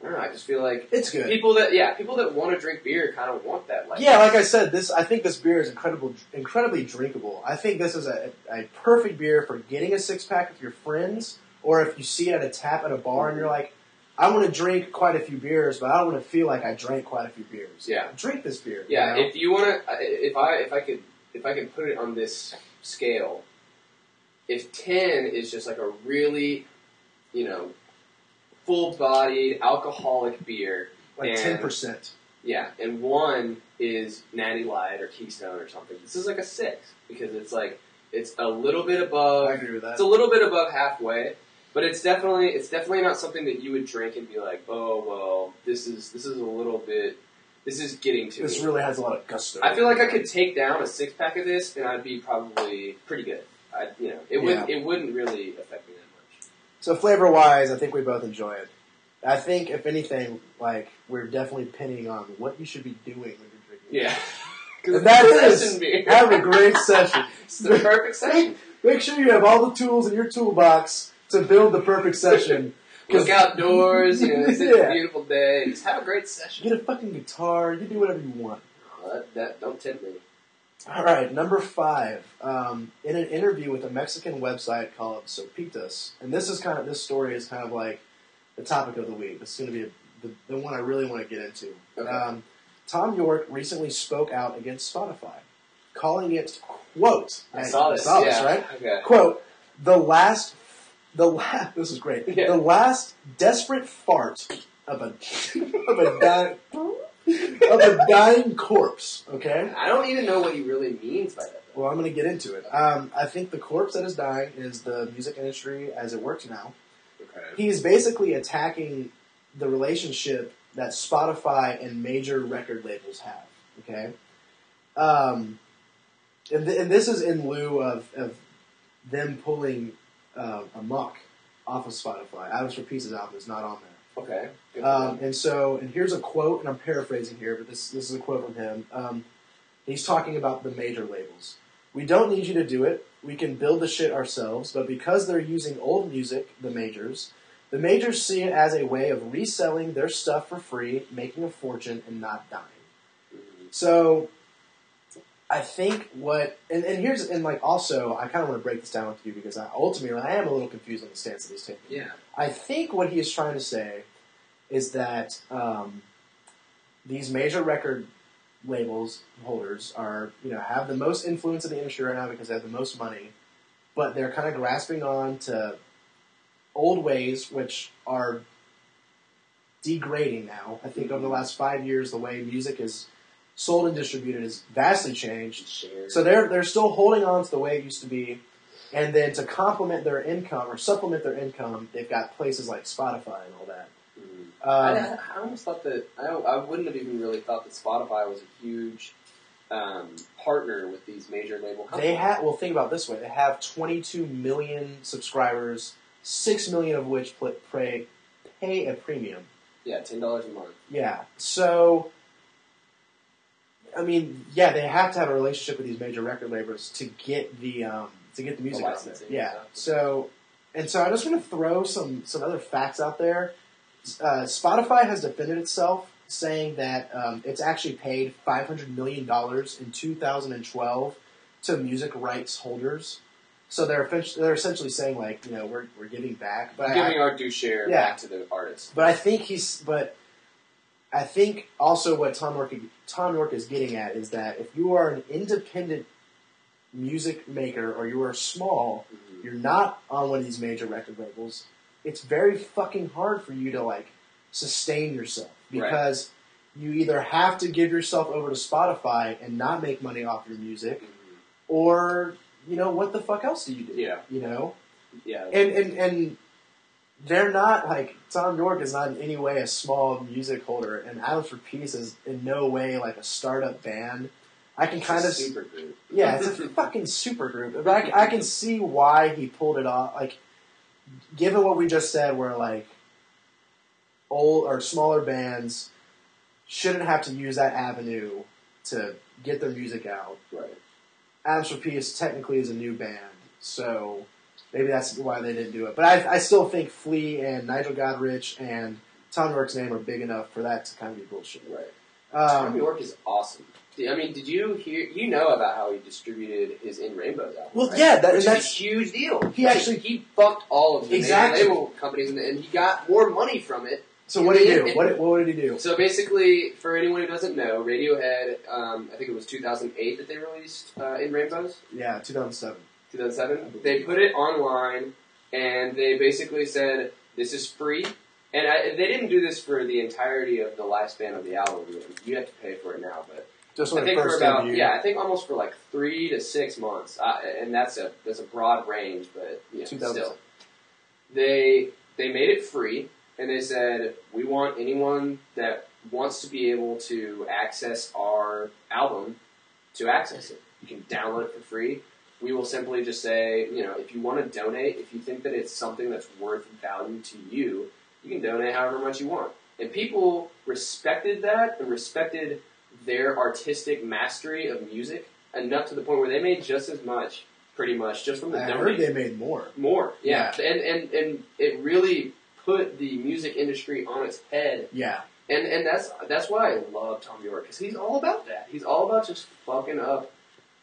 I don't know. I just feel like It's good. people that yeah, people that want to drink beer kind of want that. Like yeah, like I said, this I think this beer is incredible, incredibly drinkable. I think this is a, a perfect beer for getting a six pack with your friends, or if you see it at a tap at a bar and you're like, I want to drink quite a few beers, but I don't want to feel like I drank quite a few beers. Yeah. drink this beer. Yeah, you know? if you want to, if I if I could if I could put it on this scale, if ten is just like a really, you know, full-bodied alcoholic beer, like and- ten percent. yeah, and one is Natty Light or Keystone or something. This is like a six because it's like it's a little bit above. I agree with that. It's a little bit above halfway, but it's definitely it's definitely not something that you would drink and be like, oh well, this is this is a little bit. This is getting to This me. really has a lot of gusto. I feel like I could take down a six pack of this and I'd be probably pretty good. I, you know, it would it wouldn't really affect me that much. So flavor wise, I think we both enjoy it. I think if anything, like we're definitely pinning on what you should be doing when you're drinking. Yeah. And that is beer. have a great session. It's the perfect session. Make sure you have all the tools in your toolbox to build the perfect session. Look outdoors, you know, it's Yeah. a beautiful day. Just have a great session. Get a fucking guitar. You do whatever you want. That, don't tempt me. All right, number five. Um, in an interview with a Mexican website called Sopitas, and this is kind of this story is kind of like the topic of the week. It's going to be the, the one I really want to get into. Okay. Um, Thom Yorke recently spoke out against Spotify, calling it quote. I saw this. Saw yeah. this, right? Okay. Quote: the last, the last. This is great. Yeah. The last desperate fart of a of a dying of a dying corpse. Okay. I don't even know what he really means by that. Though. Well, I'm going to get into it. Um, I think the corpse that is dying is the music industry as it works now. Okay. He's basically attacking the relationship that Spotify and major record labels have. Okay, um, and, th- and this is in lieu of, of them pulling uh, Amok off of Spotify. Atoms for Peace's album is not on there. Okay. Um, and so, and here's a quote, and I'm paraphrasing here, but this this is a quote from him. Um, he's talking about the major labels. We don't need you to do it. We can build the shit ourselves, but because they're using old music, the majors, the majors see it as a way of reselling their stuff for free, making a fortune, and not dying. So, I think what, and, and here's, and like also, I kind of want to break this down with you because I, ultimately I am a little confused on the stance that he's taking. Yeah. I think what he is trying to say is that um, these major record labels holders are, you know, have the most influence in the industry right now because they have the most money, but they're kind of grasping on to old ways which are degrading now. I think over the last five years, the way music is sold and distributed has vastly changed. Share. So they're they're still holding on to the way it used to be, and then to complement their income or supplement their income, they've got places like Spotify and all that. Mhm. Um, I, I almost thought that I, I wouldn't have even really thought that Spotify was a huge um, partner with these major label companies. they have well, think about it this way: they have 22 million subscribers, six million of which pay pay a premium. yeah, ten dollars a month. Yeah, so. I mean, yeah, they have to have a relationship with these major record labels to get the um, to get the music out there. Yeah. So, and so I just want to throw some some other facts out there. Uh, Spotify has defended itself, saying that um, it's actually paid five hundred million dollars in 2012 to music rights holders. So they're they're essentially saying like, you know, we're we're giving back, but I, Giving our due share Yeah. back to the artists. but I think he's but I think also what Thom Yorke Thom Yorke is getting at is that if you are an independent music maker or you are small, Mhm. you're not on one of these major record labels, it's very fucking hard for you to like sustain yourself Right. because you either have to give yourself over to Spotify and not make money off your music, Mhm. or you know what the fuck else do you do? Yeah. You know, Yeah. and and and they're not like Thom Yorke is not in any way a small music holder, and Atoms for Peace is in no way like a startup band. I can It's kind a of super group. yeah, it's a fucking super group. But I, I can see why he pulled it off. Like, given what we just said, where like old or smaller bands shouldn't have to use that avenue to get their music out. right. Atoms for Peace technically is a new band, so maybe that's why they didn't do it. But I, I still think Flea and Nigel Godrich and Thom Yorke's name are big enough for that to kind of be bullshit. Right. Tom Um, York is awesome. I mean, did you hear? You know about how he distributed his In Rainbows album? Well, right? yeah, that- that's- a huge deal. He Like, actually- he fucked all of the Exactly. label companies, and, and he got more money from it. so what did he do? What, what did he do? So basically, for anyone who doesn't know, Radiohead, um, I think it was 2008 that they released uh, In Rainbows. Yeah, 2007. 2007. They put it online, and they basically said this is free. And I, they didn't do this for the entirety of the lifespan of the album. You have to pay for it now, but Just I think for first about yeah, I think almost for like three to six months, uh, and that's a that's a broad range, but 2000. still, they they made it free, and they said we want anyone that wants to be able to access our album to access it. You can download it for free. We will simply just say, you know, if you want to donate, if you think that it's something that's worth value to you, You can donate however much you want. And people respected that and respected their artistic mastery of music enough to the point where they made just as much, pretty much, just from the I donate. heard they made more. More, yeah. And, and, and it really put the music industry on its head. Yeah, And, and that's, that's why I love Thom Yorke, because he's all about that. He's all about just fucking up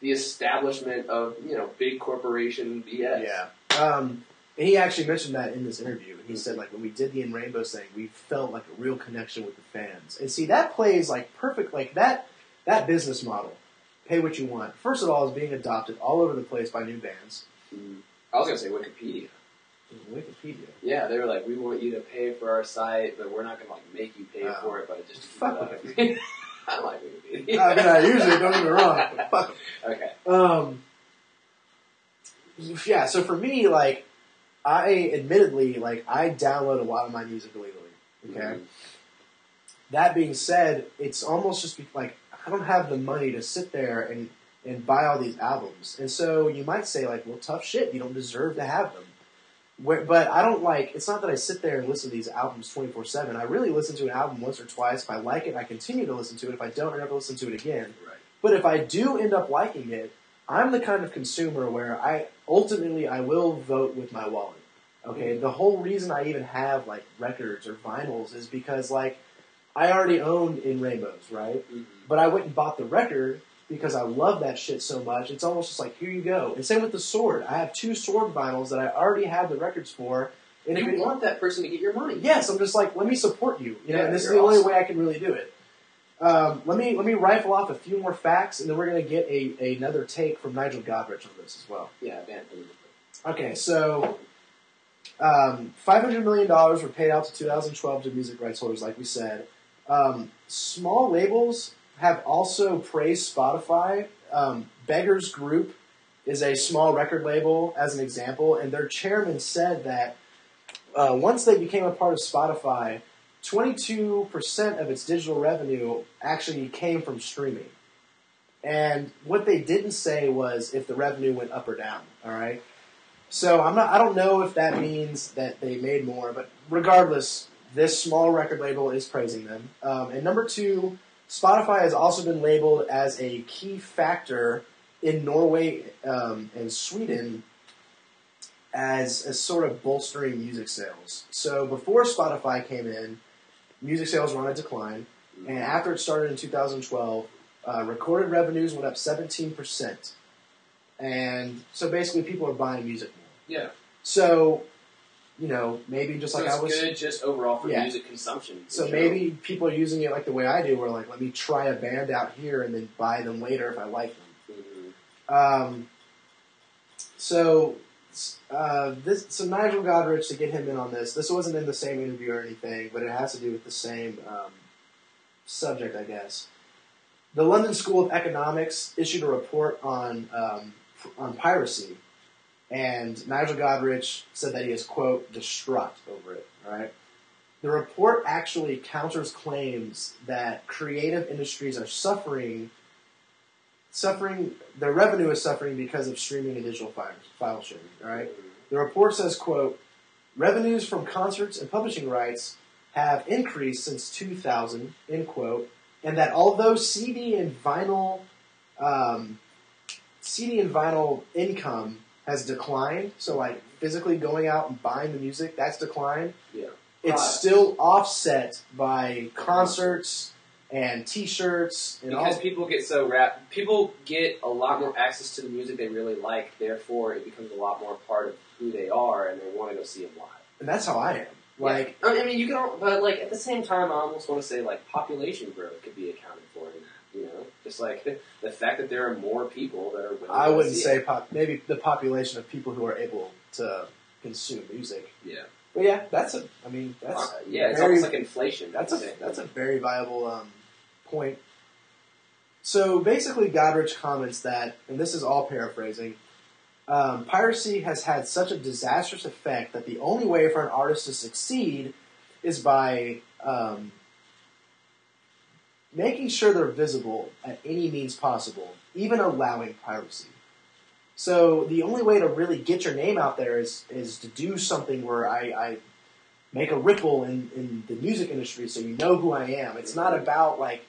the establishment of, you know, big corporation BS. yeah. Um, he actually mentioned that in this interview. He said like when we did the In Rainbows thing, we felt like a real connection with the fans. And see, that plays like perfect. Like that that business model, pay what you want. First of all, is being adopted all over the place by new bands. Mm. I was going to say Wikipedia. Wikipedia. Yeah, they were like, we want you to pay for our site, but we're not going to like make you pay Oh. for it, but just Fuck uh, I like Wikipedia. I mean, I usually don't get me wrong. Okay. Um, yeah, so for me, like, I admittedly, like, I download a lot of my music illegally. Okay. Mhm. That being said, it's almost just be, like I don't have the money to sit there and and buy all these albums, and so you might say like, well, tough shit, you don't deserve to have them. Where, but I don't like. It's not that I sit there and listen to these albums twenty four seven. I really listen to an album once or twice. If I like it, I continue to listen to it. If I don't, I never listen to it again. Right. But if I do end up liking it, I'm the kind of consumer where I ultimately I will vote with my wallet. Okay, the whole reason I even have like records or vinyls is because like I already owned In Rainbows, right? Mhm. But I went and bought the record because I love that shit so much. It's almost just like here you go. And same with the sword. I have two sword vinyls that I already have the records for. And if You it, want that person to get your money. yes, I'm just like let me support you. You know, and this is the only way I can really do it. Um, let me let me rifle off a few more facts, and then we're gonna get a another take from Nigel Godrich on this as well. Yeah, man. Okay, so um, five hundred million dollars were paid out to 2012 to music rights holders, like we said. Um, small labels have also praised Spotify. Um, Beggars Group is a small record label, as an example, and their chairman said that uh, once they became a part of Spotify, 22% of its digital revenue actually came from streaming. And what they didn't say was if the revenue went up or down. All right. So I'm not. I don't know if that means that they made more, but regardless, this small record label is praising them. Um, and number two, Spotify has also been labeled as a key factor in Norway um, and Sweden as a sort of bolstering music sales. So before Spotify came in, music sales were on a decline, and after it started in 2012, uh, recorded revenues went up 17%. And so basically, people are buying music more. Yeah. So, you know, maybe just So like I was. good just overall for Yeah. music consumption. So general. maybe people are using it like the way I do, where like, let me try a band out here and then buy them later if I like them. Mhm. Um, so, uh, this so Nigel Godrich to get him in on this. This wasn't in the same interview or anything, but it has to do with the same um, subject, I guess. The London School of Economics issued a report on um, on piracy, and Nigel Godrich said that he is quote distraught over it. right? The report actually counters claims that creative industries are suffering suffering their revenue is suffering because of streaming and digital file, file sharing. right? The report says, "quote Revenues from concerts and publishing rights have increased since 2000." End quote. And that although CD and vinyl, um, CD and vinyl income has declined, so like physically going out and buying the music, that's declined. Yeah. It's Right. still offset by concerts and T-shirts and all Because people get so wrapped. people get a lot more access to the music they really like. Therefore, it becomes a lot more part of who they are, and they want to go see them live. and that's how I am. Like, Yeah. I mean, you can, but like at the same time, I almost want to say like population growth could be accounted for in that. You know, just like the fact that there are more people that are willing. I to wouldn't see say pop, maybe the population of people who are able to consume music. Yeah. But yeah, that's a. I mean, that's Uh, yeah, it's very, almost like inflation. that's a that's a very viable um, point. So basically, Godrich comments that, and this is all paraphrasing. Um, piracy has had such a disastrous effect that the only way for an artist to succeed is by um, making sure they're visible at any means possible, even allowing piracy. So the only way to really get your name out there is is to do something where I, I make a ripple in, in the music industry so you know who I am. It's not about like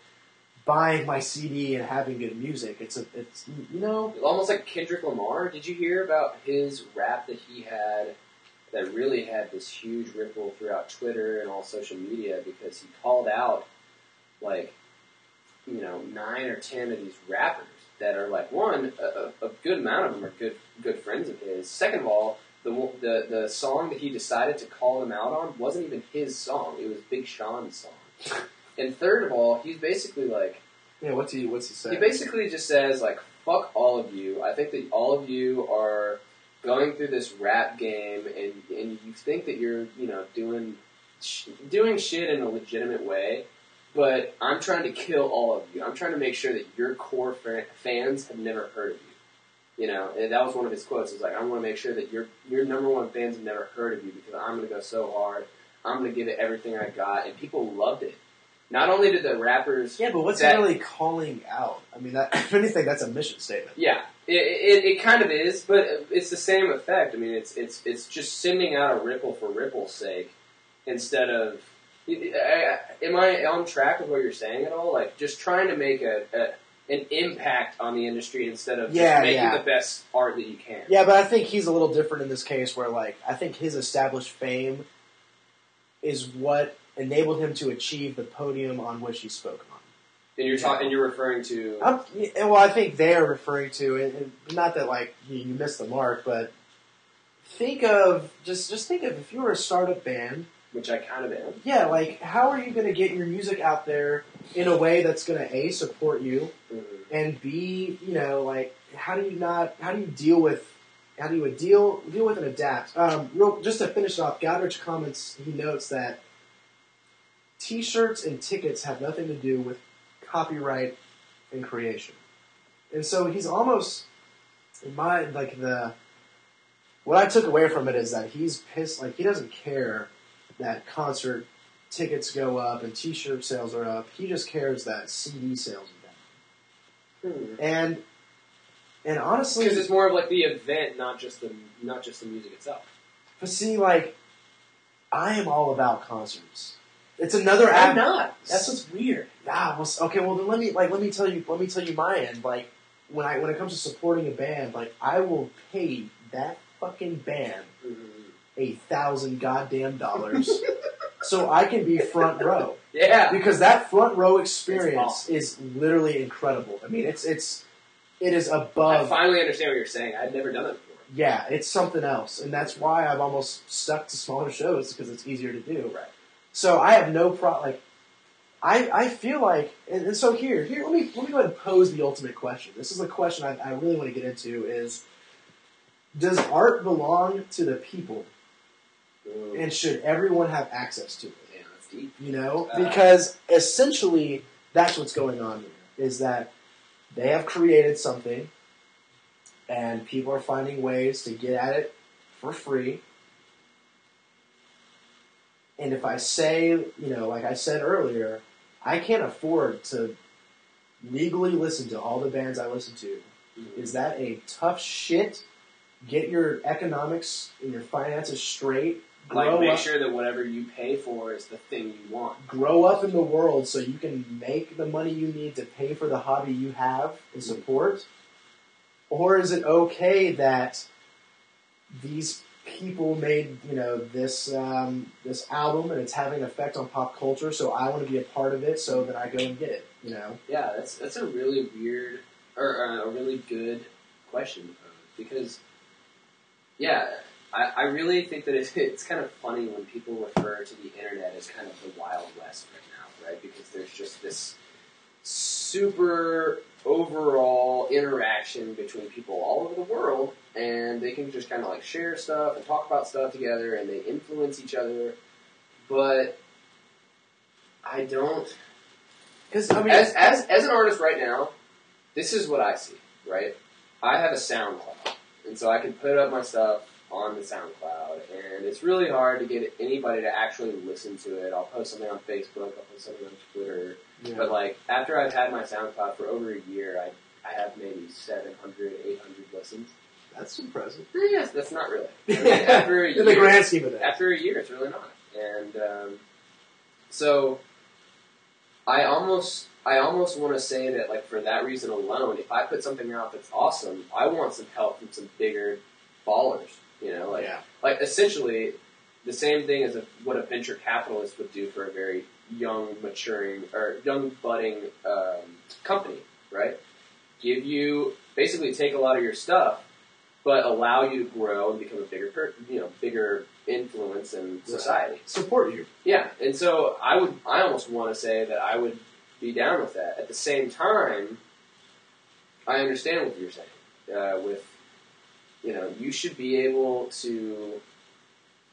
buying my CD and having good music. It's a it's you know Almost like Kendrick Lamar. Did you hear about his rap that he had that really had this huge ripple throughout Twitter and all social media because he called out like you know nine or ten of these rappers that are like one a, a good amount of them are good good friends of his. Second of all, the the the song that he decided to call them out on wasn't even his song. It was Big Sean's song. And third of all, he's basically like yeah. What's he what's he saying? he basically just says like fuck all of you. I think that all of you are going through this rap game and and you think that you're you know doing sh- doing shit in a legitimate way, but I'm trying to kill all of you. I'm trying to make sure that your core fa- fans have never heard of you. You know, and that was one of his quotes. Is like, I want to make sure that your your number one fans have never heard of you because I'm going to go so hard. I'm going to give it everything I got, and people loved it. Not only did the rappers yeah, but what's that- really calling out? I mean, that, if anything, that's a mission statement. Yeah, it, it, it kind of is, but it's the same effect. I mean, it's it's it's just sending out a ripple for ripple's sake instead of. Am I on track with what you're saying at all? Like just trying to make a, a an impact on the industry instead of Yeah, just making yeah. the best art that you can. Yeah, but I think he's a little different in this case, where like I think his established fame is what enabled him to achieve the podium on which he spoke on. And you're talking. You're referring to. I'm, well, I think they are referring to, and, and not that like you, you missed the mark, but think of just just think of if you were a startup band, which I kind of am. yeah, like how are you going to get your music out there in a way that's going to a support you and b you know like how do you not how do you deal with how do you deal deal with and adapt? Um, real, just to finish off, Godrich comments. He notes that T-shirts and tickets have nothing to do with copyright and creation, and so he's almost in my like the what I took away from it is that he's pissed. Like he doesn't care that concert tickets go up and T-shirt sales are up. He just cares that CD sales are down. Because And and honestly, because it's more of like the event, not just the not just the music itself. but see, like I am all about concerts. It's another I'm app. not. That's what's weird. Ah, well, okay. Well, then let me like let me tell you let me tell you my end. Like when I when it comes to supporting a band, like I will pay that fucking band a thousand goddamn dollars so I can be front row Yeah. because that front row experience awesome. is literally incredible. I mean, it's it's it is above. I finally understand what you're saying. I'd never done that before. Yeah, it's something else, and that's why I've almost stuck to smaller shows because it's easier to do. Right. So I have no pro like. I, I feel like, and, and so here, here, let me let me go ahead and pose the ultimate question. This is a question I, I really want to get into: is does art belong to the people, and should everyone have access to it? Damn, that's deep. You know, Uh, because essentially that's what's going on here. Is that they have created something, and people are finding ways to get at it for free. And if I say, you know, like I said earlier, I can't afford to legally listen to all the bands I listen to. Is that a tough shit? Get your economics and your finances straight. Like, Grow make up, sure that whatever you pay for is the thing you want. grow up in the world so you can make the money you need to pay for the hobby you have and support? Or is it okay that these people made you know this um, this album and it's having an effect on pop culture, so I want to be a part of it, so that I go and get it. You know, Yeah, that's that's a really weird or uh, a really good question because, yeah, I, I really think that it's, it's kind of funny when people refer to the internet as kind of the Wild West right now, right? Because there's just this super overall interaction between people all over the world, and they can just kind of like share stuff and talk about stuff together, and they influence each other. But I don't because I mean, as, as as an artist right now, this is what I see. Right, I have a SoundCloud, and so I can put up my stuff on the SoundCloud, and it's really hard to get anybody to actually listen to it. I'll post something on Facebook, I'll post something on Twitter, you but like after I've had my SoundCloud for over a year, I I have maybe 700, 800 listens. that's impressive. Yes, that's not really. I mean, after a year, in the grand scheme of that. after a year, it's really not. and um, so I almost I almost want to say that like for that reason alone, if I put something out that's awesome, I want some help from some bigger ballers. You know, like yeah. like essentially the same thing as a, what a venture capitalist would do for a very young, maturing or young budding um, company, right? Give you basically take a lot of your stuff, but allow you to grow and become a bigger, you know, bigger influence in society. Support you. Yeah, and so I would, I almost want to say that I would be down with that. At the same time, I understand what you're saying. Uh, with, you know, you should be able to,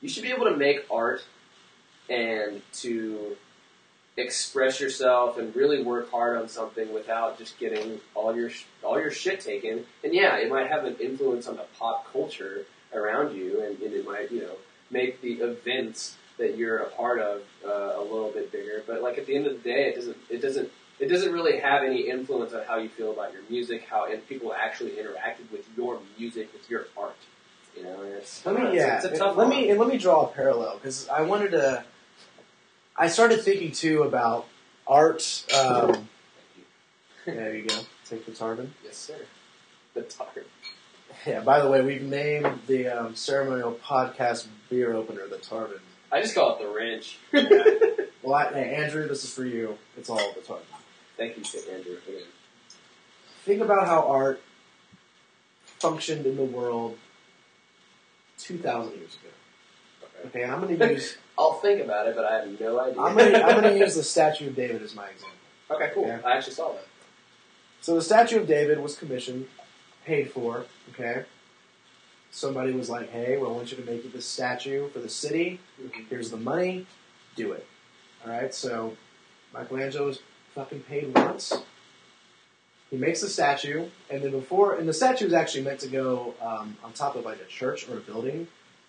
you should be able to make art and to express yourself and really work hard on something without just getting all your all your shit taken. And yeah, it might have an influence on the pop culture around you, and, and it might you know make the events that you're a part of uh, a little bit bigger. But like at the end of the day, it doesn't it doesn't it doesn't really have any influence on how you feel about your music, how and people actually interacted with your music, with your art. You know, it's Let me, it's, yeah. it's a tough let one. me let me draw a parallel because I wanted to. I started thinking too about art. Um, there you go. Take the Tarvin. Yes, sir. The tart. Yeah. By the way, we've named the um, ceremonial podcast beer opener the Tarvin. I just call it the wrench. Well, I, hey, Andrew, this is for you. It's all the Tarvin. Thank you. Andrew. Again. Think about how art functioned in the world two thousand years ago. Okay. Okay, I'm going to use I'll think about it, but I have no idea. I'm going to I'm going to use the statue of David as my example. okay, cool. Yeah. I actually saw that. So the statue of David was commissioned, paid for. Okay, somebody was like, "Hey, well, I want you to make this statue for the city. Mm-hmm. Here's the money. Do it." All right. So Michelangelo was fucking paid once. He makes the statue, and then before, and the statue is actually meant to go um, on top of like a church or a building,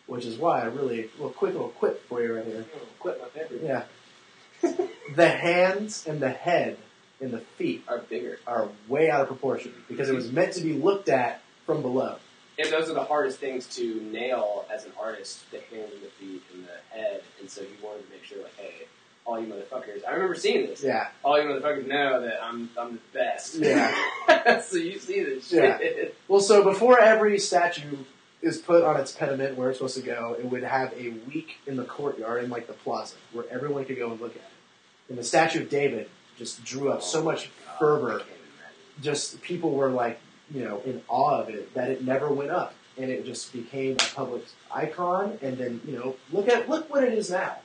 which is why I really, well, quick little quip for you right here. Oh, favorite. Yeah. the hands and the head and the feet Are bigger. are way out of proportion because it was meant to be looked at from below. And those are the hardest things to nail as an artist: the hands and the feet and the head. And so you wanted to make sure, like, hey, all you motherfuckers. I remember seeing this. Yeah. All you motherfuckers know that I'm I'm the best. Yeah. so you see this Yeah. Well, so before every statue is put on its pediment where it's supposed to go, it would have a week in the courtyard in like the plaza where everyone could go and look at it. And the statue of David just drew up so oh much I fervor. Just people were like, you know, in awe of it that it never went up, and it just became a public icon. And then, you know, look at look what it is now.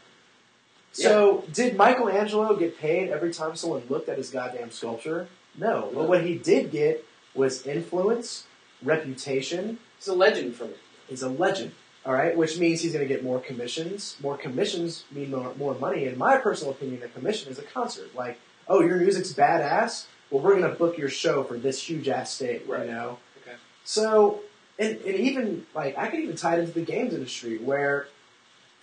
So, did Michelangelo get paid every time someone looked at his goddamn sculpture? No. But what he did get was influence, reputation. He's a legend for me. He's a legend, all right, which means he's going to get more commissions. More commissions mean more, more money. In my personal opinion, a commission is a concert. Like, oh, your music's badass. Well, we're going to book your show for this huge ass stage, Right. you know. Okay. So, and, and even like I could even tie it into the games industry where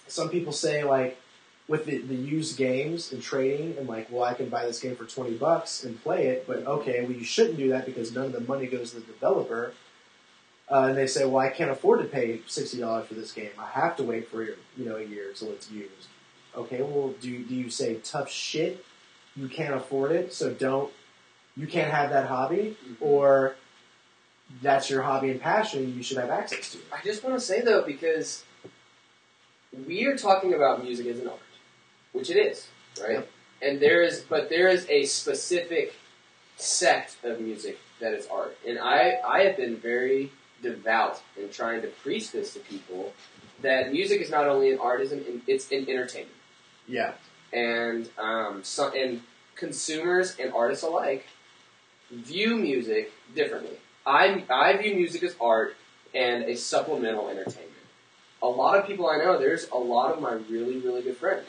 some people say like with the, the used games and trading and like, well, I can buy this game for twenty bucks and play it, but okay, well, you shouldn't do that because none of the money goes to the developer. Uh, and they say, well, I can't afford to pay sixty dollars for this game. I have to wait for you know a year till it's used. Okay, well, do do you say tough shit? You can't afford it, so don't. You can't have that hobby, or that's your hobby and passion. You should have access to it. I just want to say though, because we are talking about music as an art, which it is, right? Yep. And there is, but there is a specific sect of music that is art, and I I have been very devout in trying to preach this to people that music is not only an art, it's an it's an entertainment, Yeah, and um so, and consumers and artists alike view music differently. I I view music as art and a supplemental entertainment. A lot of people I know, there's a lot of my really, really good friends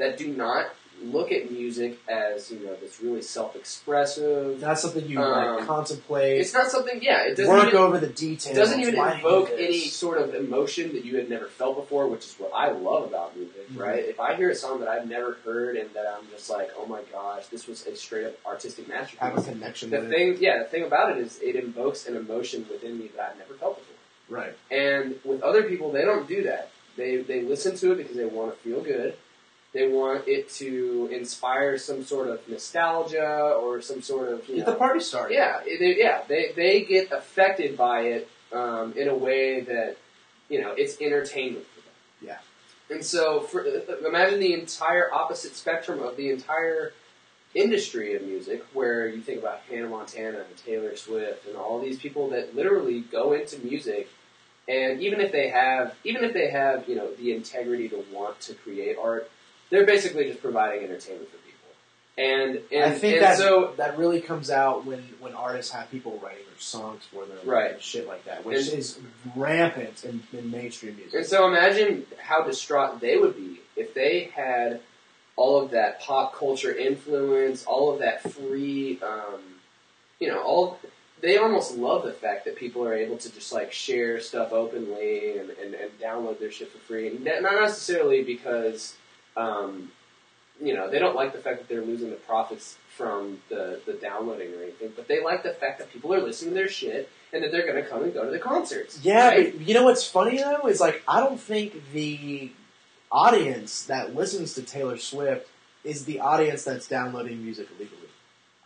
that do not look at music as, you know, this really self-expressive. that's something you Um, like contemplate, It's not something, yeah, it doesn't work even, over the details. doesn't even invoke any sort of emotion that you had never felt before, which is what I love about music, Mhm. right? If I hear a song that I've never heard and that I'm just like, oh my gosh, this was a straight up artistic masterpiece. have a connection the thing, yeah, the thing about it is it invokes an emotion within me that I've never felt before. Right. And with other people, they don't do that. They they listen to it because they want to feel good. They want it to inspire some sort of nostalgia or some sort of you Get know, the party started. yeah, they, yeah. They they get affected by it um, in a way that you know it's entertainment for them. Yeah. And so, for, uh, imagine the entire opposite spectrum of the entire industry of music, where you think about Hannah Montana and Taylor Swift and all these people that literally go into music, and even if they have, even if they have, you know, the integrity to want to create art, they're basically just providing entertainment for people. And and, I think and that so that really comes out when, when artists have people writing their songs for them, Right. And shit like that, which And- is rampant in, in mainstream music. And so imagine how distraught they would be if they had all of that pop culture influence, all of that free, um, you know, all they almost love the fact that people are able to just like share stuff openly and, and, and download their shit for free. And not necessarily because, um, you know, they don't like the fact that they're losing the profits from the, the downloading or anything, but they like the fact that people are listening to their shit and that they're going to come and go to the concerts. Yeah, right? but you know what's funny though is like I don't think the audience that listens to Taylor Swift is the audience that's downloading music illegally.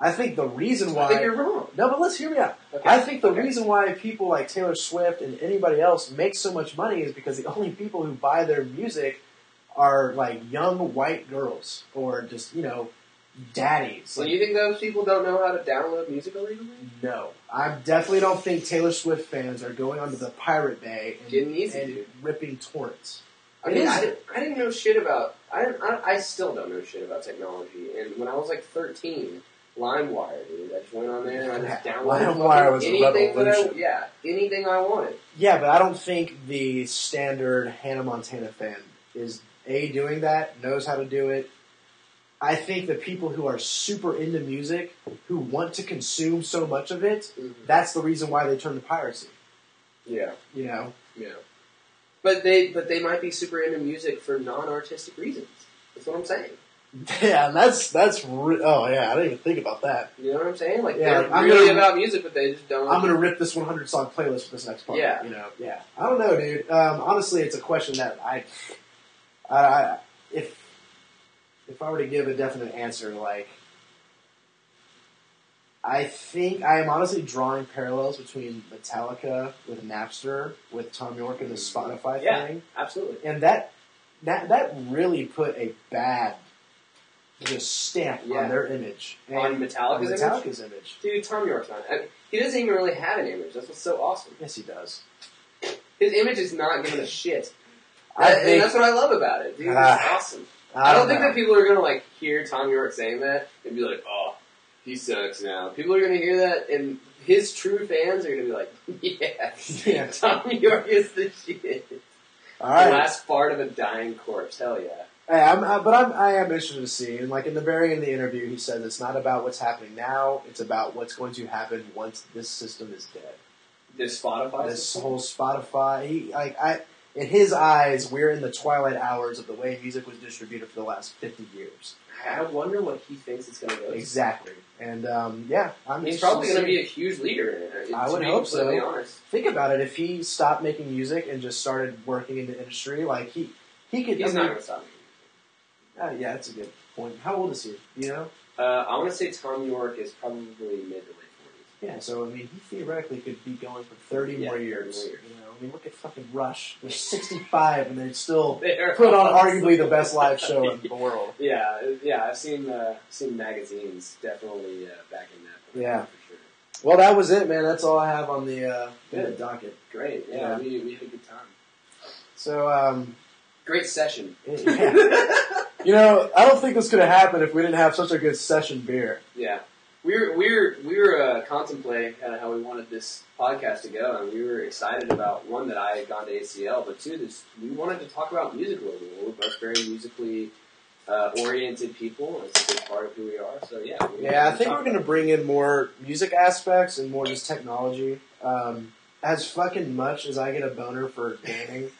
I think the reason why I think you're wrong. no, but let's hear me out. Okay. I think the Okay. reason why people like Taylor Swift and anybody else make so much money is because the only people who buy their music are like young white girls or just you know daddies. So Like, you think those people don't know how to download music illegally? no, I definitely don't think Taylor Swift fans are going onto the Pirate Bay and, Getting easy, and dude. ripping torrents. I mean, I didn't, I didn't know shit about. I, I I still don't know shit about technology. And when I was like thirteen, LimeWire, dude, I just went on there and I just downloaded LimeWire was a anything that I yeah anything I wanted. Yeah, but I don't think the standard Hannah Montana fan is a doing that, knows how to do it. I think the people who are super into music, who want to consume so much of it, that's the reason why they turn to piracy. Yeah, You know, yeah. But they but they might be super into music for non artistic reasons. That's what I'm saying. yeah, and that's that's re- oh yeah, I didn't even think about that. You know what I'm saying? Like Yeah, they're I'm really gonna- about music, but they just don't. I'm gonna rip this 100 song playlist for this next part. Yeah. you know, yeah. I don't know, dude. Um, honestly, it's a question that I, I, I, if if I were to give a definite answer, like, I think I am honestly drawing parallels between Metallica with Napster, with Thom Yorke and the mm-hmm. Spotify Yeah. thing, Absolutely. and that that that really put a bad just stamp Yeah. on their image and On Metallica's image? Metallica's image. Dude, Thom Yorke's not. I mean, he doesn't even really have an image. That's what's so awesome. Yes, he does. His image is not giving a shit. I and, and think- that's what I love about it. Dude, it's Ah, awesome. I don't think that people are gonna like hear Thom Yorke saying that and be like, "Oh, he sucks now." People are gonna hear that, and his true fans are gonna be like, "Yeah, Yeah. Thom Yorke is the shit." All The last part of a dying corpse. Hell yeah. Hey, I'm, I, but I'm, I am interested to see. And like in the very end of the interview, he says it's not about what's happening now; it's about what's going to happen once this system is dead. This Spotify. This system? whole Spotify, he, like I, in his eyes, we're in the twilight hours of the way music was distributed for the last fifty years. I wonder what he thinks it's gonna go. Exactly. And um, yeah, I'm. He's probably going to be a huge leader in it. I would hope so. honest. Think about it. If he stopped making music and just started working in the industry, like he, he could. He's I not going to stop. uh, yeah, that's a good point. How old is he? You know. Uh, I want to say Thom Yorke is probably mid to late. Yeah, so I mean, he theoretically could be going for thirty Yeah, more 30 years. more years. You know, I mean, look at fucking Rush. They're sixty-five and they're still They're put on arguably the best live show in the world. Yeah, yeah, I've seen uh, seen magazines definitely uh, backing that. Yeah. for sure. Well, that was it, man. That's all I have on the, uh, the docket. Great. Yeah, Yeah. We, we had a good time. So, um, Great session. yeah. you know, I don't think this could have happened if we didn't have such a good session beer. Yeah. We were we were we were uh, contemplating kind of how we wanted this podcast to go, and we were excited about one that I had gone to ACL, but two, this we wanted to talk about music a little bit. We're both very musically uh, oriented people. It's a big part of who we are. So yeah. Yeah, I think we're going to bring in more music aspects and more just technology. Um, as fucking much as I get a boner for gaming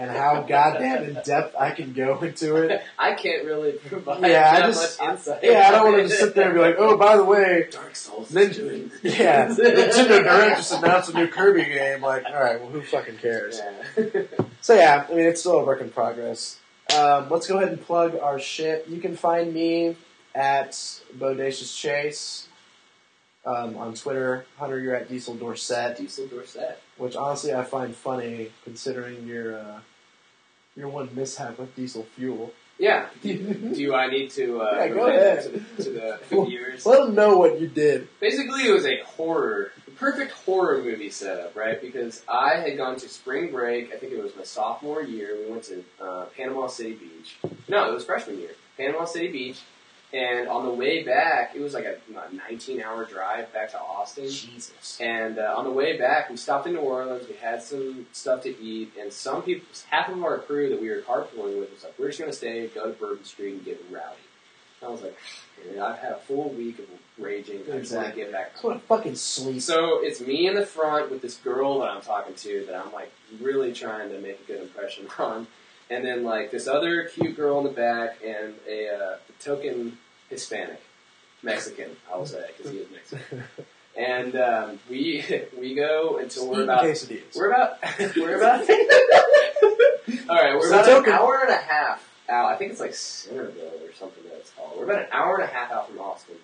and how goddamn in depth I can go into it. I can't really provide Yeah, I that just- much insight. Yeah, I don't want to just sit there and be like, oh, by the way, Dark Souls. Nin- is doing yeah, Nintendo Direct just announced a new Kirby game. Like, all right, well, who fucking cares? Yeah. So yeah, I mean, it's still a work in progress. Um, let's go ahead and plug our shit. You can find me at Bodacious Chase um, on Twitter. Hunter, you're at Diesel Dorset, Diesel Dorset. which honestly I find funny considering your uh, your one mishap with diesel fuel. Yeah. Do I need to uh, Yeah, go ahead. to, to the viewers? Let them know what you did. Basically, it was a horror, perfect horror movie setup, right? Because I had gone to spring break. I think it was my sophomore year. We went to uh, Panama City Beach. No, it was freshman year. Panama City Beach. And on the way back, it was like a 19 hour drive back to Austin. Jesus. And uh, on the way back, we stopped in New Orleans. We had some stuff to eat, and some people, half of our crew that we were carpooling with was like, "We're just going to stay, go to Bourbon Street, and get rowdy." And I was like, "Man, "I've had a full week of raging. I just want to Exactly. get back." What a fucking sleep. So it's me in the front with this girl that I'm talking to that I'm like really trying to make a good impression on, and then like this other cute girl in the back and a uh, token Hispanic, Mexican, I will say because he is Mexican. And um, we we go until we're about quesadillas. we're about we're about all right we're So about token- an hour and a half out. I think it's like Centerville or something that it's called. We're about an hour and a half out from Austin,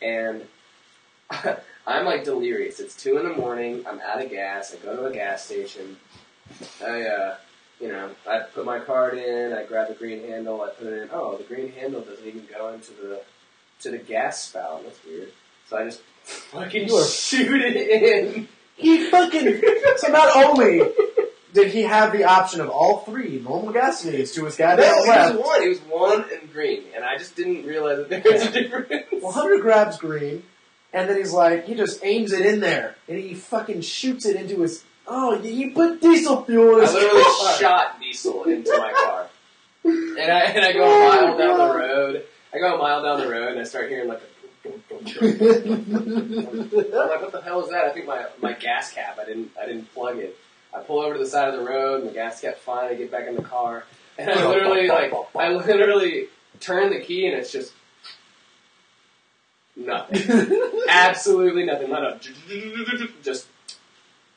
and I'm like delirious. It's two in the morning. I'm out of gas. I go to a gas station. I uh, you know I put my card in. I grab the green handle. I put it in. Oh, the green handle doesn't even go into the to the gas spout. That's weird. So I just fucking shoot it in. He fucking. so not only did he have the option of all three normal gas needs to his No, goddamn it left, was one. It was one and green, and I just didn't realize that there was a difference. well, Hunter grabs green, and then he's like, he just aims it in there, and he fucking shoots it into his. Oh, you put diesel fuel in the car. I his literally car. shot diesel into my car, and I and I go a mile down the road. I go a mile down the road, and I start hearing like a. I'm like, what the hell is that? I think my my gas cap. I didn't I didn't plug it. I pull over to the side of the road, and the gas cap's fine. I get back in the car, and I literally like I literally turn the key, and it's just nothing. Absolutely nothing. Not a just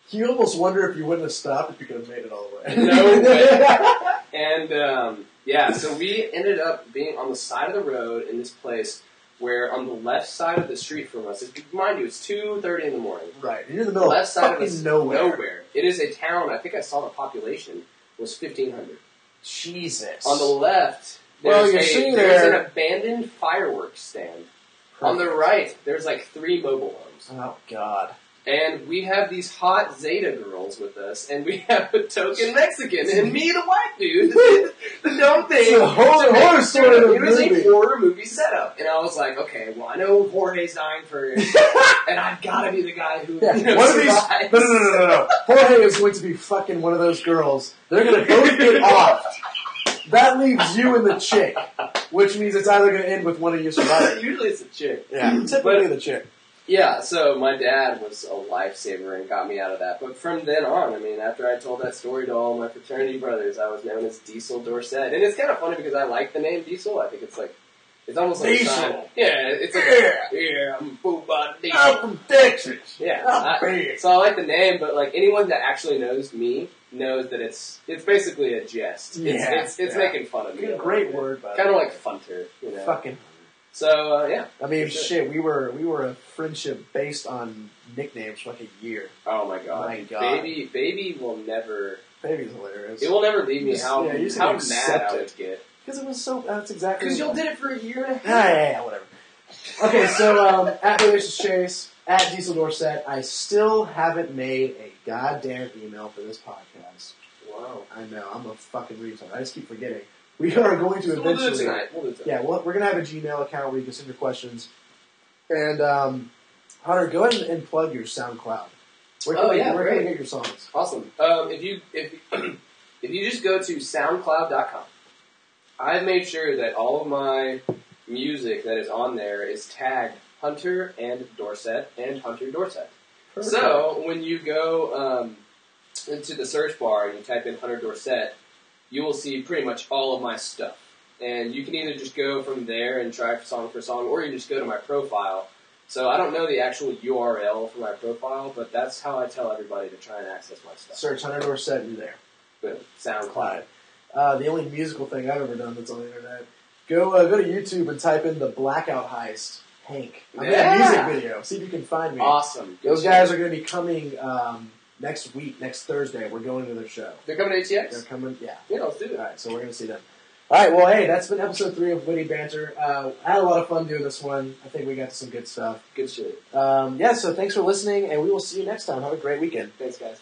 you almost wonder if you wouldn't have stopped if you could have made it all the way. No way. And um, yeah, so we ended up being on the side of the road in this place where on the left side of the street from us, mind you, it's two thirty in the morning. right, you're in the The middle left of side of us, nowhere. It is a town. I think I saw the population was fifteen hundred. Jesus. On the left, Well, there's, you're a, seeing there's an abandoned fireworks stand. On the right, there's like three mobile homes. Oh God. And we have these hot Zeta girls with us, and we have a token Mexican, and me, the white dude, the, dumb thing. It's a horror- horror story It was a horror movie setup, and I was like, okay, well, I know Jorge's dying first, and I've got to be the guy who Yeah, you know, one of these. No, survives. no, no, no, no, no. Jorge is going to be fucking one of those girls. They're going to both get off. That leaves you and the chick, which means it's either going to end with one of you surviving. Usually it's a chick. Yeah, typically the chick. Yeah, so my dad was a lifesaver and got me out of that. But from then on, I mean, after I told that story to all my fraternity brothers, I was known as Diesel Dorset. And it's kind of funny because I like the name Diesel. I think it's like, it's almost like a Diesel. sign. Yeah, it's like, Yeah. yeah, I'm full body Diesel. I'm from Texas. Yeah. I'm I- big. so I like the name, but like anyone that actually knows me knows that it's it's basically a jest. It's Yeah, it's, it's yeah. making fun of me. Good, great word, by Kind of like funter, you know. Fucking. So uh, yeah. I mean, shit. We were we were a friendship based on nicknames for like a year. Oh my god. My God. Baby, baby will never. Baby's hilarious. It will never leave me Just- how yeah, how mad I would get. Because it was so. That's exactly. Because y'all did it for a year and a half. Yeah, yeah, yeah, whatever. Okay, so um, at Delicious Chase, at Diesel Dorset, I still haven't made a goddamn email for this podcast. Wow. I know, I'm a fucking retard. I just keep forgetting. We are going to So we'll do eventually. tonight. We'll do tonight. Yeah, well, we're gonna have a Gmail account where you can send your questions. And um, Hunter, go ahead and, plug your SoundCloud. Where can, Oh, we, yeah, where can we great. get your songs? Awesome. Um, if you if if you just go to SoundCloud.com, I've made sure that all of my music that is on there is tagged Hunter and Dorset and Hunter Dorset. Perfect. So when you go um, into the search bar and you type in Hunter Dorset, you will see pretty much all of my stuff. And you can either just go from there and try song for song, or you can just go to my profile. So I don't know the actual URL for my profile, but that's how I tell everybody to try and access my stuff. Search Hunter Dorset, you're there. But SoundCloud. Uh, the only musical thing I've ever done that's on the internet. Go uh, go to YouTube and type in the Blackout Heist, Hank. I'm in a Yeah. music video. See if you can find me. Awesome. Good Those guys are going to be coming um, next week, next Thursday. We're going to their show. They're coming to They're coming, yeah. Yeah, let's do it. All right, so we're going to see them. All right, well, hey, that's been episode three of Witty Banter. Uh, I had a lot of fun doing this one. I think we got some good stuff. Good shit. Um, yeah, so thanks for listening, and we will see you next time. Have a great weekend. Thanks, guys.